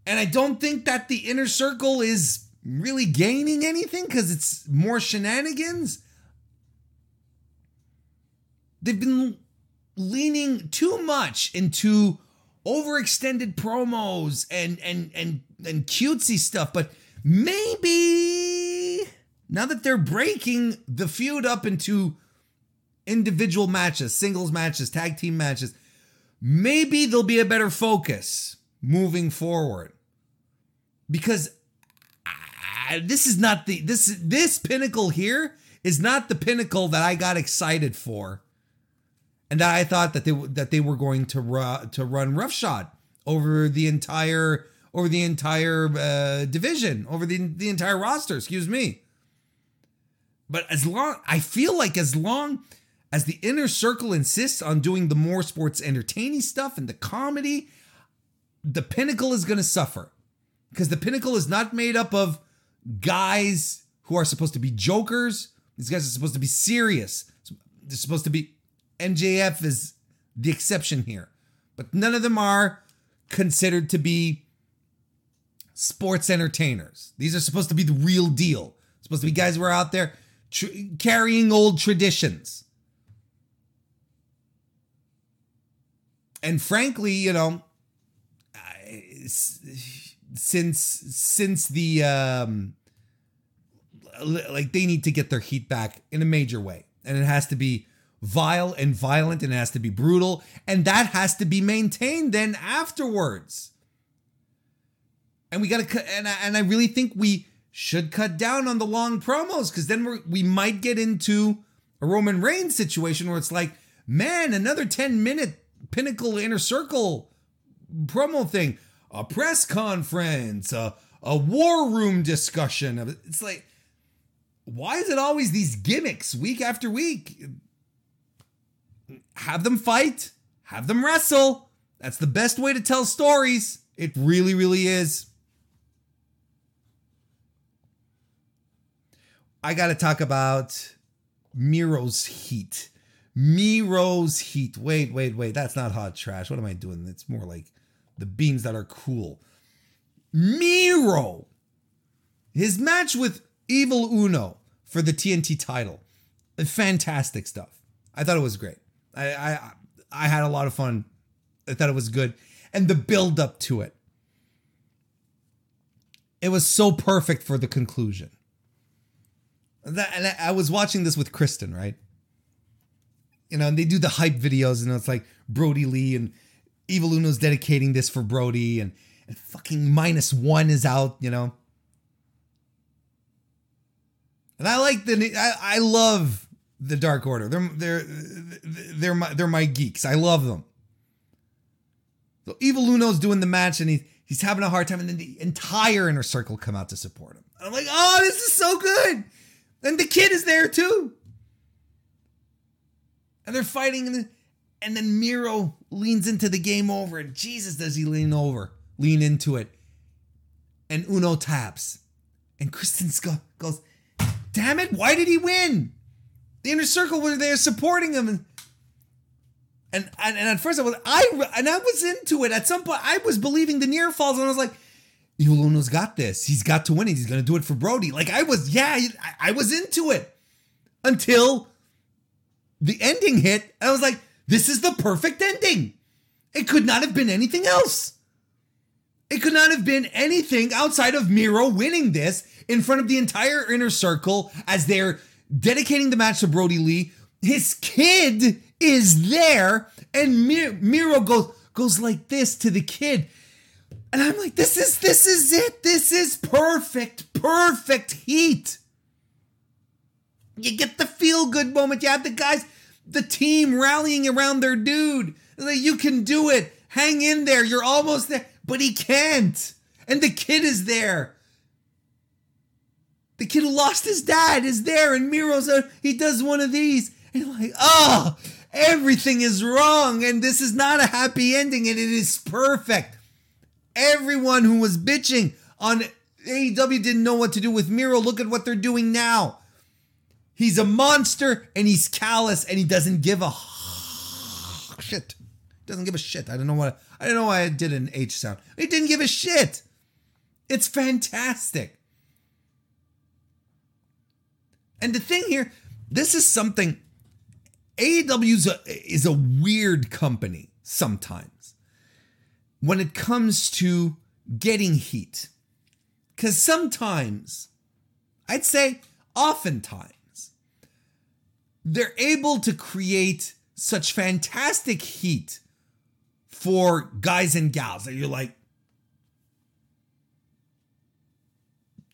And I don't think that the inner circle is really gaining anything because it's more shenanigans. They've been leaning too much into overextended promos and and and and cutesy stuff, but maybe now that they're breaking the feud up into individual matches, singles matches, tag team matches, maybe there'll be a better focus moving forward. Because uh, this is not the this this pinnacle here is not the pinnacle that I got excited for, and that I thought that they that they were going to ru- to run roughshod over the entire over the entire uh, division over the the entire roster. Excuse me. But as long I feel like as long as the inner circle insists on doing the more sports entertaining stuff and the comedy, the pinnacle is going to suffer because the pinnacle is not made up of guys who are supposed to be jokers. These guys are supposed to be serious. They're supposed to be MJF is the exception here, but none of them are considered to be sports entertainers. These are supposed to be the real deal. Supposed to be guys who are out there tr- carrying old traditions. And frankly, you know, since since the um like they need to get their heat back in a major way and it has to be vile and violent and it has to be brutal and that has to be maintained then afterwards and we got to and I, and I really think we should cut down on the long promos because then we we might get into a Roman Reigns situation where it's like man another 10 minute pinnacle inner circle promo thing a press conference, a, a war room discussion. It's like, why is it always these gimmicks week after week? Have them fight, have them wrestle. That's the best way to tell stories. It really, really is. I got to talk about Miro's heat. Miro's heat. Wait, wait, wait. That's not hot trash. What am I doing? It's more like the beans that are cool. Miro, his match with Evil Uno for the TNT title, fantastic stuff. I thought it was great. I I, I had a lot of fun. I thought it was good, and the build up to it. It was so perfect for the conclusion. That, and I, I was watching this with Kristen, right? You know, and they do the hype videos, and it's like Brodie Lee and Evil Uno's dedicating this for Brodie, and, and fucking minus one is out, you know. And I like the I, I love the Dark Order. They're they're they're my they're my geeks. I love them. So Evil Uno's doing the match and he's he's having a hard time, and then the entire inner circle come out to support him. And I'm like, oh, this is so good. And the kid is there too. And they're fighting, and then, and then Miro leans into the game over, and Jesus does he lean over, lean into it. And Uno taps. And Kristen goes, damn it, why did he win? The inner circle were there supporting him. And, and, and, at first I was I and I was into it. At some point, I was believing the near falls, and I was like, Evil Uno's got this. He's got to win it. He's gonna do it for Brodie. Like I was, yeah, I, I was into it until the ending hit. I was like, this is the perfect ending. It could not have been anything else. It could not have been anything outside of Miro winning this in front of the entire inner circle as they're dedicating the match to Brodie Lee. His kid is there, and Mir- Miro goes goes like this to the kid. And I'm like, this is this is it. This is perfect, perfect heat. You get the feel good moment. You have the guys, the team rallying around their dude. Like, you can do it. Hang in there. You're almost there. But he can't. And the kid is there. The kid who lost his dad is there, and Miro's a, he does one of these. And I'm like, oh, everything is wrong, and this is not a happy ending, and it is perfect. Everyone who was bitching on AEW didn't know what to do with Miro. Look at what they're doing now. He's a monster and he's callous and he doesn't give a shit. Doesn't give a shit. I don't know what I don't know why I did an H sound. He didn't give a shit. It's fantastic. And the thing here, this is something AEW is a, weird company sometimes when it comes to getting heat. Because sometimes, I'd say oftentimes, they're able to create such fantastic heat for guys and gals that you're like,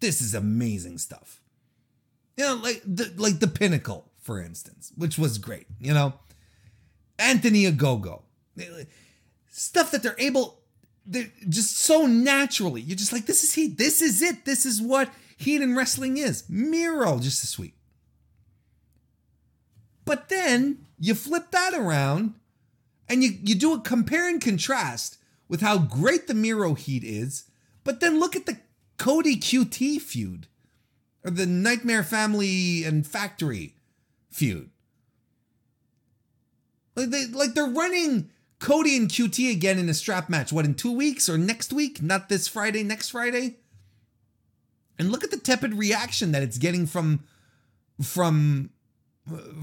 this is amazing stuff. You know, like the like the pinnacle, for instance, which was great. You know, Anthony Ogogo, stuff that they're able, they're just so naturally. You're just like, this is heat. This is it. This is what heat and wrestling is. Miro, just as sweet. But then you flip that around and you, you do a compare and contrast with how great the Miro heat is, but then look at the Cody QT feud or the Nightmare Family and Factory feud. Like they like they're running Cody and QT again in a strap match. What in two weeks or next week? Not this Friday, next Friday. And look at the tepid reaction that it's getting from from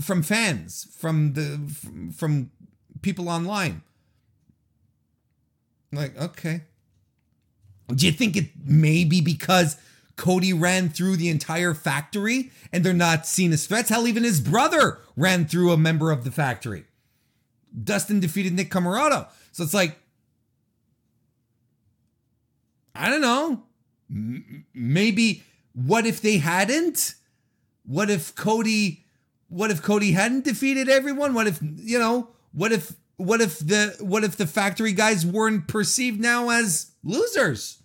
from fans, from the from people online. Like, okay. Do you think it may be because Cody ran through the entire factory and they're not seen as threats? Hell, even his brother ran through a member of the factory. Dustin defeated Nick Comoroto. So it's like, I don't know. Maybe what if they hadn't? What if Cody what if Cody hadn't defeated everyone? What if, you know, what if what if the what if the factory guys weren't perceived now as losers?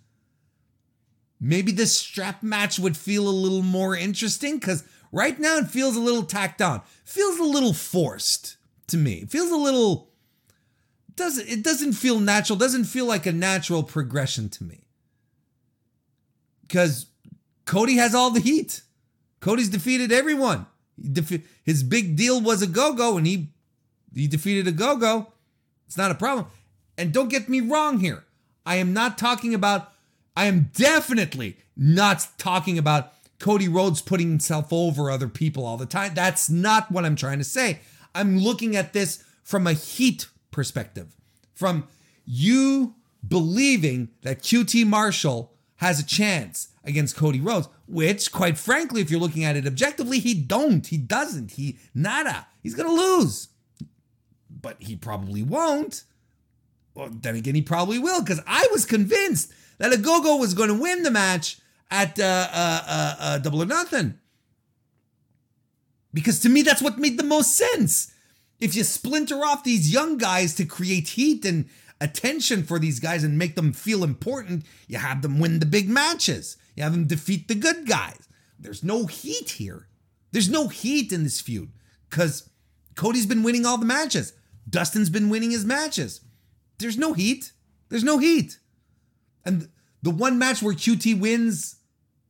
Maybe this strap match would feel a little more interesting cuz right now it feels a little tacked on. Feels a little forced to me. It feels a little doesn't it doesn't feel natural, doesn't feel like a natural progression to me. Cuz Cody has all the heat. Cody's defeated everyone. His big deal was Ogogo and he he defeated Ogogo. It's not a problem. And don't get me wrong here. I am not talking about. I am definitely not talking about Cody Rhodes putting himself over other people all the time. That's not what I'm trying to say. I'm looking at this from a heat perspective, from you believing that QT Marshall has a chance against Cody Rhodes, which, quite frankly, if you're looking at it objectively, he don't. He doesn't. He nada. He's gonna lose, but he probably won't. Well, then again, he probably will because I was convinced that Ogogo was going to win the match at uh, uh, uh, uh, Double or Nothing. Because to me, that's what made the most sense. If you splinter off these young guys to create heat and attention for these guys and make them feel important, you have them win the big matches. You have them defeat the good guys. There's no heat here. There's no heat in this feud because Cody's been winning all the matches. Dustin's been winning his matches. There's no heat. There's no heat. And the one match where QT wins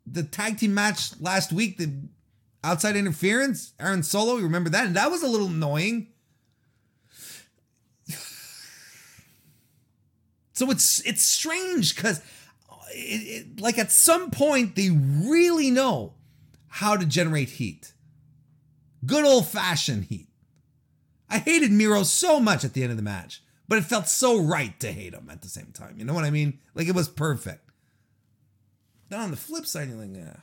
the tag team match last week, the outside interference, Aaron Solo, you remember that? And that was a little annoying. So it's it's strange because it, it, like at some point they really know how to generate heat. Good old fashioned heat. I hated Miro so much at the end of the match, but it felt so right to hate him at the same time. You know what I mean? Like it was perfect. Then on the flip side, you're like, yeah.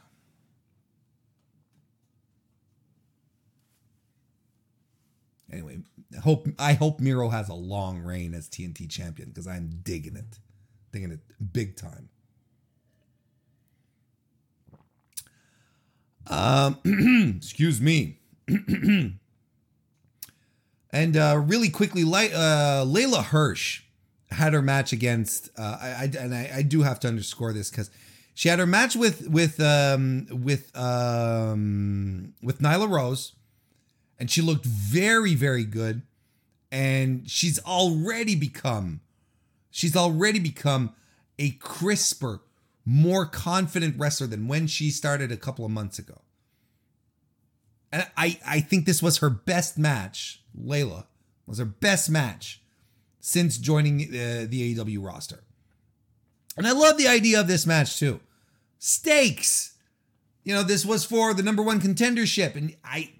Anyway, hope I hope Miro has a long reign as TNT champion because I'm digging it, digging it big time. Um, excuse me. and uh, really quickly, uh, Leyla Hirsch had her match against. Uh, I, I and I, I do have to underscore this because she had her match with with um, with um, with Nyla Rose, and she looked very very good, and she's already become, she's already become a crisper, more confident wrestler than when she started a couple of months ago. And I, I think this was her best match. Leyla was her best match since joining uh, the AEW roster. And I love the idea of this match too. Stakes. You know, this was for the number one contendership, and I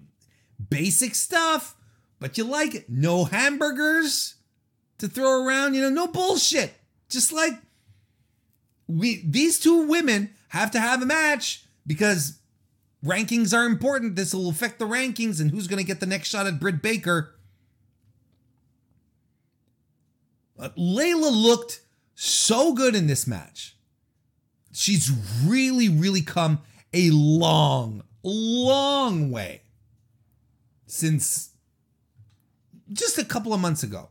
basic stuff, but you like it. No hamburgers to throw around, you know, no bullshit. Just like we these two women have to have a match because rankings are important. This will affect the rankings and who's going to get the next shot at Britt Baker. But Leyla looked so good in this match. She's really, really come a long, long way since just a couple of months ago.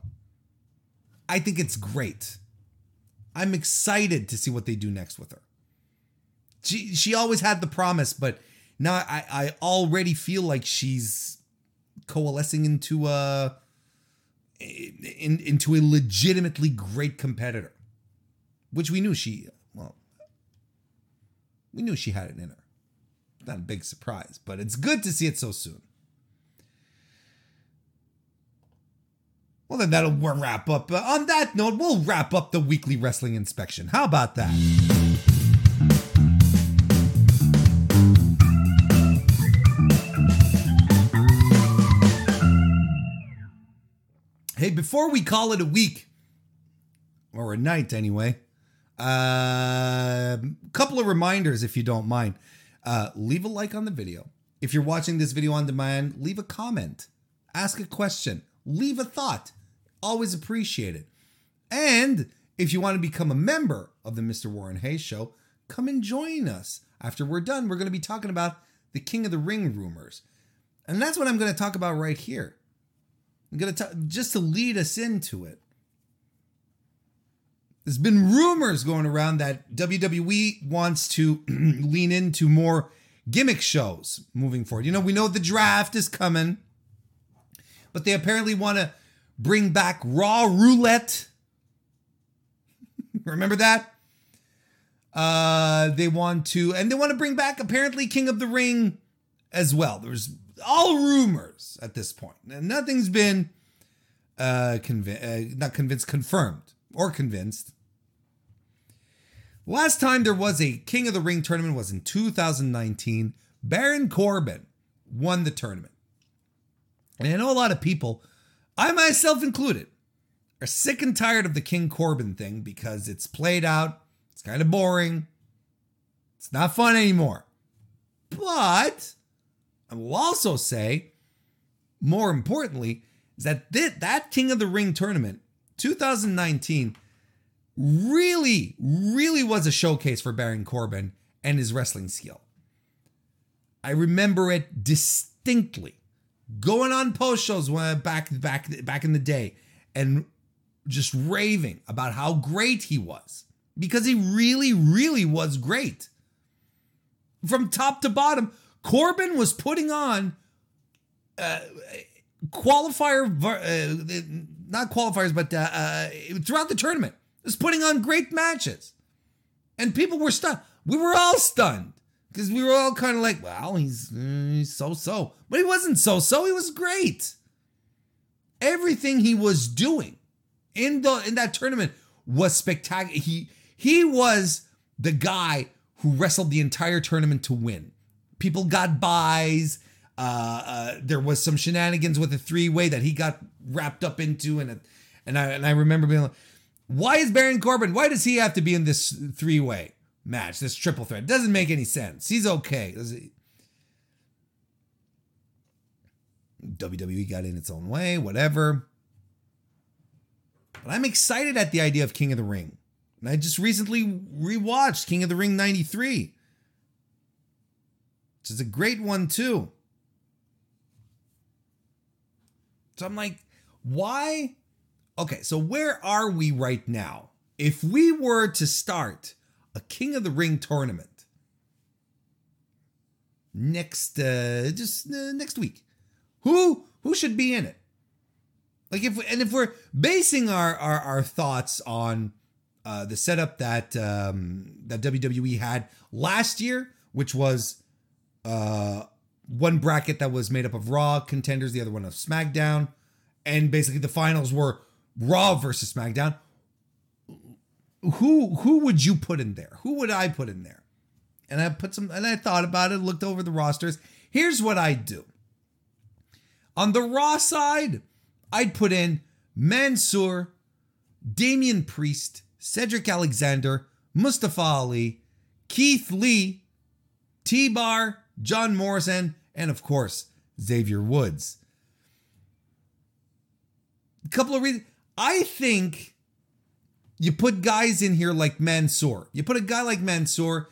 I think it's great. I'm excited to see what they do next with her. She she always had the promise, but now I, I already feel like she's coalescing into a in, into a legitimately great competitor, which we knew she well we knew she had it in her. Not a big surprise, but it's good to see it so soon. Well, then that'll wrap up. Uh, on that note, we'll wrap up the weekly wrestling inspection. How about that? Hey, before we call it a week, or a night anyway, a uh, couple of reminders if you don't mind. Uh, leave a like on the video. If you're watching this video on demand, leave a comment, ask a question, leave a thought. Always appreciate it. And if you want to become a member of the Mr. Warren Hayes Show, come and join us. After we're done, we're going to be talking about the King of the Ring rumors. And that's what I'm going to talk about right here. I'm going to talk just to lead us into it. There's been rumors going around that WWE wants to lean into more gimmick shows moving forward. You know, we know the draft is coming, but they apparently want to bring back Raw Roulette. Remember that? Uh, they want to, and they want to bring back apparently King of the Ring as well. There's all rumors at this point, nothing's been uh, uh, not convinced, confirmed or convinced. Last time there was a King of the Ring tournament was in 2019. Baron Corbin won the tournament. And I know a lot of people, I myself included, are sick and tired of the King Corbin thing because it's played out, it's kind of boring, it's not fun anymore. But I will also say, more importantly, is that th- that King of the Ring tournament, 2019, really, really was a showcase for Baron Corbin and his wrestling skill. I remember it distinctly. Going on post shows when back back back in the day and just raving about how great he was because he really really was great. From top to bottom, Corbin was putting on uh, qualifier uh, not qualifiers but uh, uh, throughout the tournament was putting on great matches. And people were stunned. We were all stunned because we were all kind of like, well, he's, uh, he's so so. But he wasn't so so. He was great. Everything he was doing in the in that tournament was spectacular. He he was the guy who wrestled the entire tournament to win. People got buys. Uh, uh, there was some shenanigans with a three way that he got wrapped up into, and and I and I remember being like, why is Baron Corbin? Why does he have to be in this three way match, this triple threat? It doesn't make any sense. He's okay. WWE got in its own way, whatever. But I'm excited at the idea of King of the Ring. And I just recently rewatched King of the Ring 93, which is a great one too. So I'm like, why? Okay, so where are we right now? If we were to start a King of the Ring tournament next, uh, just uh, next week, who who should be in it? Like if and if we're basing our our, our thoughts on uh, the setup that um, that WWE had last year, which was uh, one bracket that was made up of Raw contenders, the other one of SmackDown, and basically the finals were Raw versus SmackDown. Who who would you put in there? Who would I put in there? and I put some and I thought about it, looked over the rosters. Here's what I'd do. On the Raw side, I'd put in Mansoor, Damian Priest, Cedric Alexander, Mustafa Ali, Keith Lee, T Bar, John Morrison, and of course, Xavier Woods. A couple of reasons. I think you put guys in here like Mansoor. You put a guy like Mansoor,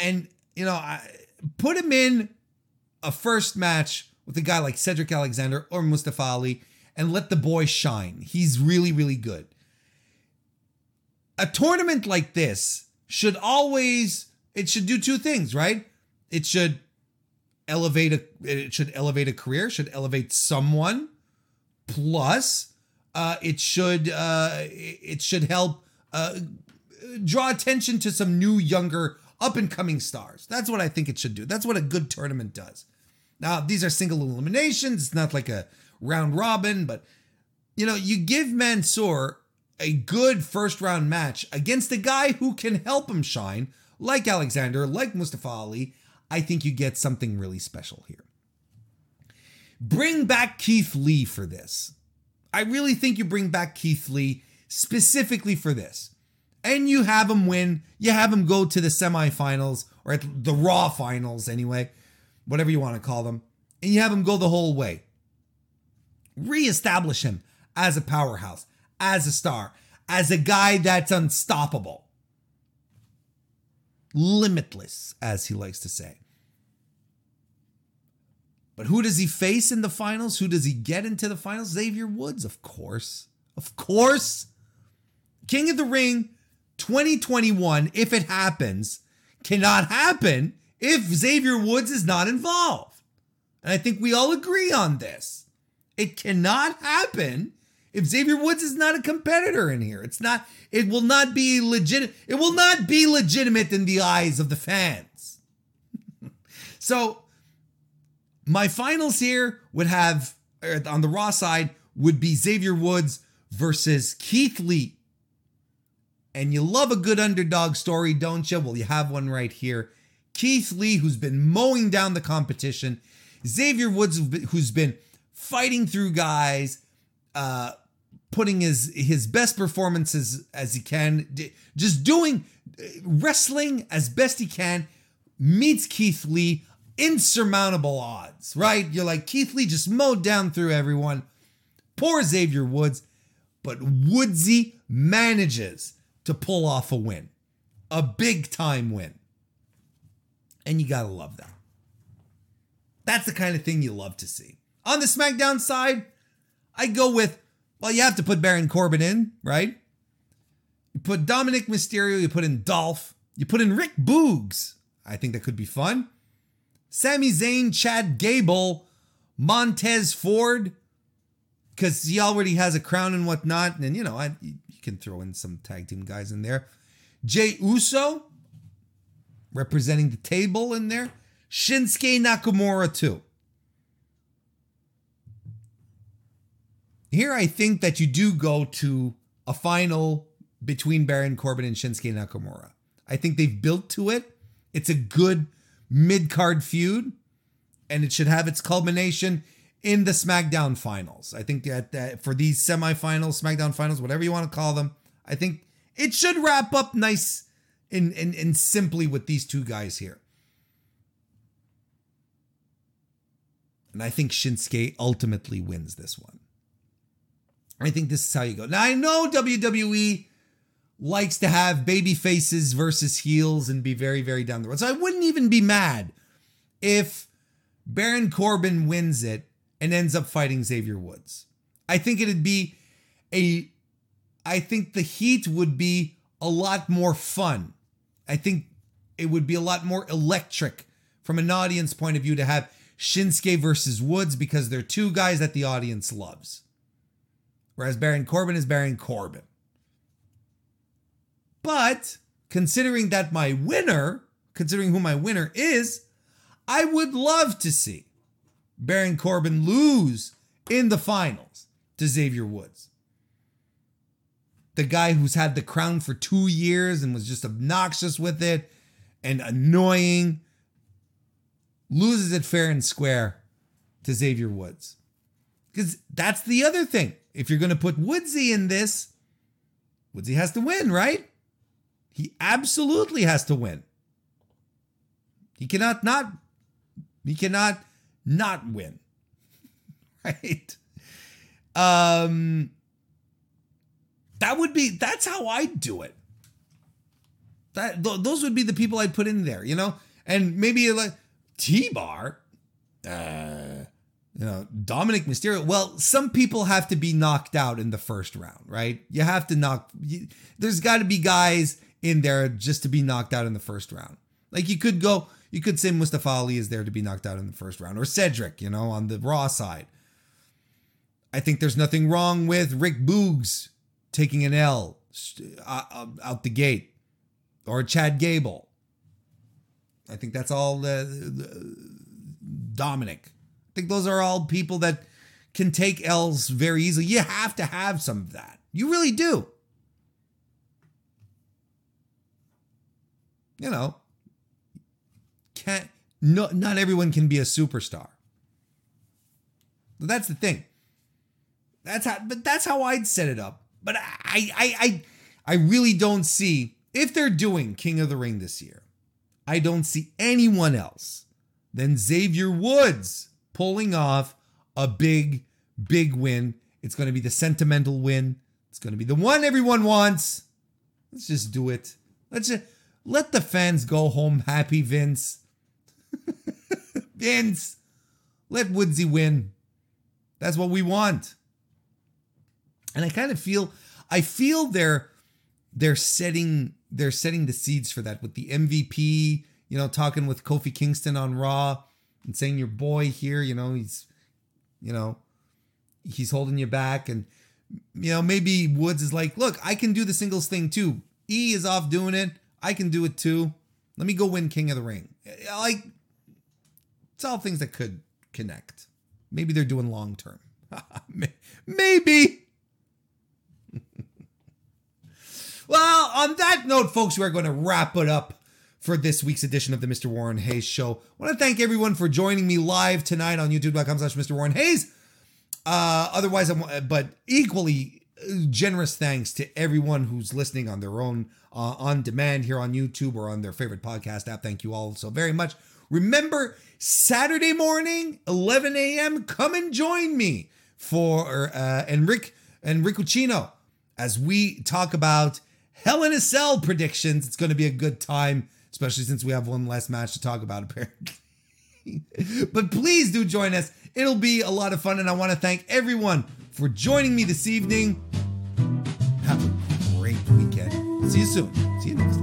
and you know, I, put him in a first match with a guy like Cedric Alexander or Mustafa Ali, and let the boy shine. He's really, really good. A tournament like this should always it should do two things, right? It should elevate a it should elevate a career, should elevate someone. Plus, uh, it should uh, it should help uh, draw attention to some new, younger, up and coming stars. That's what I think it should do. That's what a good tournament does. Now, these are single eliminations. It's not like a round robin, but you know, you give Mansoor a good first round match against a guy who can help him shine, like Alexander, like Mustafa Ali. I think you get something really special here. Bring back Keith Lee for this. I really think you bring back Keith Lee specifically for this. And you have him win. You have him go to the semifinals or at the Raw finals anyway, whatever you want to call them. And you have him go the whole way. Reestablish him as a powerhouse, as a star, as a guy that's unstoppable. Limitless, as he likes to say. But who does he face in the finals? Who does he get into the finals? Xavier Woods, of course. Of course. King of the Ring 2021, if it happens, cannot happen if Xavier Woods is not involved. And I think we all agree on this. It cannot happen if Xavier Woods is not a competitor in here. It's not, it will not be legit. It will not be legitimate in the eyes of the fans. so my finals here would have on the Raw side would be Xavier Woods versus Keith Lee. And you love a good underdog story, don't you? Well, you have one right here. Keith Lee, who's been mowing down the competition, Xavier Woods, who's been fighting through guys, uh, putting his his best performances as he can, just doing wrestling as best he can, meets Keith Lee, insurmountable odds, right? You're like Keith Lee just mowed down through everyone. Poor Xavier Woods, but Woodsy manages to pull off a win, a big time win. And you gotta love that. That's the kind of thing you love to see. On the SmackDown side, I go with, well, you have to put Baron Corbin in, right? You put Dominik Mysterio, you put in Dolph, you put in Rick Boogs. I think that could be fun. Sami Zayn, Chad Gable, Montez Ford, because he already has a crown and whatnot. And, you know, I, you can throw in some tag team guys in there. Jey Uso, representing the table in there. Shinsuke Nakamura, too. Here, I think that you do go to a final between Baron Corbin and Shinsuke Nakamura. I think they've built to it. It's a good mid card feud, and it should have its culmination in the SmackDown finals. I think that, that for these semifinals, SmackDown finals, whatever you want to call them, I think it should wrap up nice and, and, and simply with these two guys here. And I think Shinsuke ultimately wins this one. I think this is how you go. Now I know WWE likes to have baby faces versus heels and be very, very down the road. So I wouldn't even be mad if Baron Corbin wins it and ends up fighting Xavier Woods. I think it'd be a I think the heat would be a lot more fun. I think it would be a lot more electric from an audience point of view to have Shinsuke versus Woods because they're two guys that the audience loves. Whereas Baron Corbin is Baron Corbin. But considering that my winner, considering who my winner is, I would love to see Baron Corbin lose in the finals to Xavier Woods. The guy who's had the crown for two years and was just obnoxious with it and annoying, loses it fair and square to Xavier Woods. Because that's the other thing. If you're going to put Woodsy in this, Woodsy has to win, right? He absolutely has to win. He cannot not he cannot not win. Right? Um that would be that's how I'd do it. That th- those would be the people I'd put in there, you know? And maybe like T-Bar uh you know, Dominik Mysterio. Well, some people have to be knocked out in the first round, right? You have to knock. You, there's got to be guys in there just to be knocked out in the first round. Like you could go, you could say Mustafa Ali is there to be knocked out in the first round, or Cedric, you know, on the Raw side. I think there's nothing wrong with Rick Boogs taking an L uh, uh, out the gate, or Chad Gable. I think that's all the, the Dominic think those are all people that can take L's very easily. You have to have some of that. You really do. You know, can't no not everyone can be a superstar. That's the thing. That's how but that's how I'd set it up. But I I I I really don't see if they're doing King of the Ring this year. I don't see anyone else than Xavier Woods pulling off a big, big win. It's going to be the sentimental win. It's going to be the one everyone wants. Let's just do it. Let's just let the fans go home happy, Vince. Vince, let Woodsy win. That's what we want. And I kind of feel, I feel they're they're setting they're setting the seeds for that with the MVP. You know, talking with Kofi Kingston on Raw and saying your boy here, you know, he's, you know, he's holding you back. And, you know, maybe Woods is like, look, I can do the singles thing too. E is off doing it. I can do it too. Let me go win King of the Ring. Uh, like, it's all things that could connect. Maybe they're doing long term. Maybe. well, on that note, folks, we're going to wrap it up for this week's edition of the Mr. Warren Hayes Show. I want to thank everyone for joining me live tonight on youtube.com slash Mr. Warren Hayes. Uh, otherwise, I'm, but equally generous thanks to everyone who's listening on their own uh, on demand here on YouTube or on their favorite podcast app. Thank you all so very much. Remember, Saturday morning, 11 a.m., come and join me for uh, Enric Enrico Chino as we talk about Hell in a Cell predictions. It's going to be a good time especially since we have one less match to talk about, apparently. but please do join us. It'll be a lot of fun, and I want to thank everyone for joining me this evening. Have a great weekend. See you soon. See you next.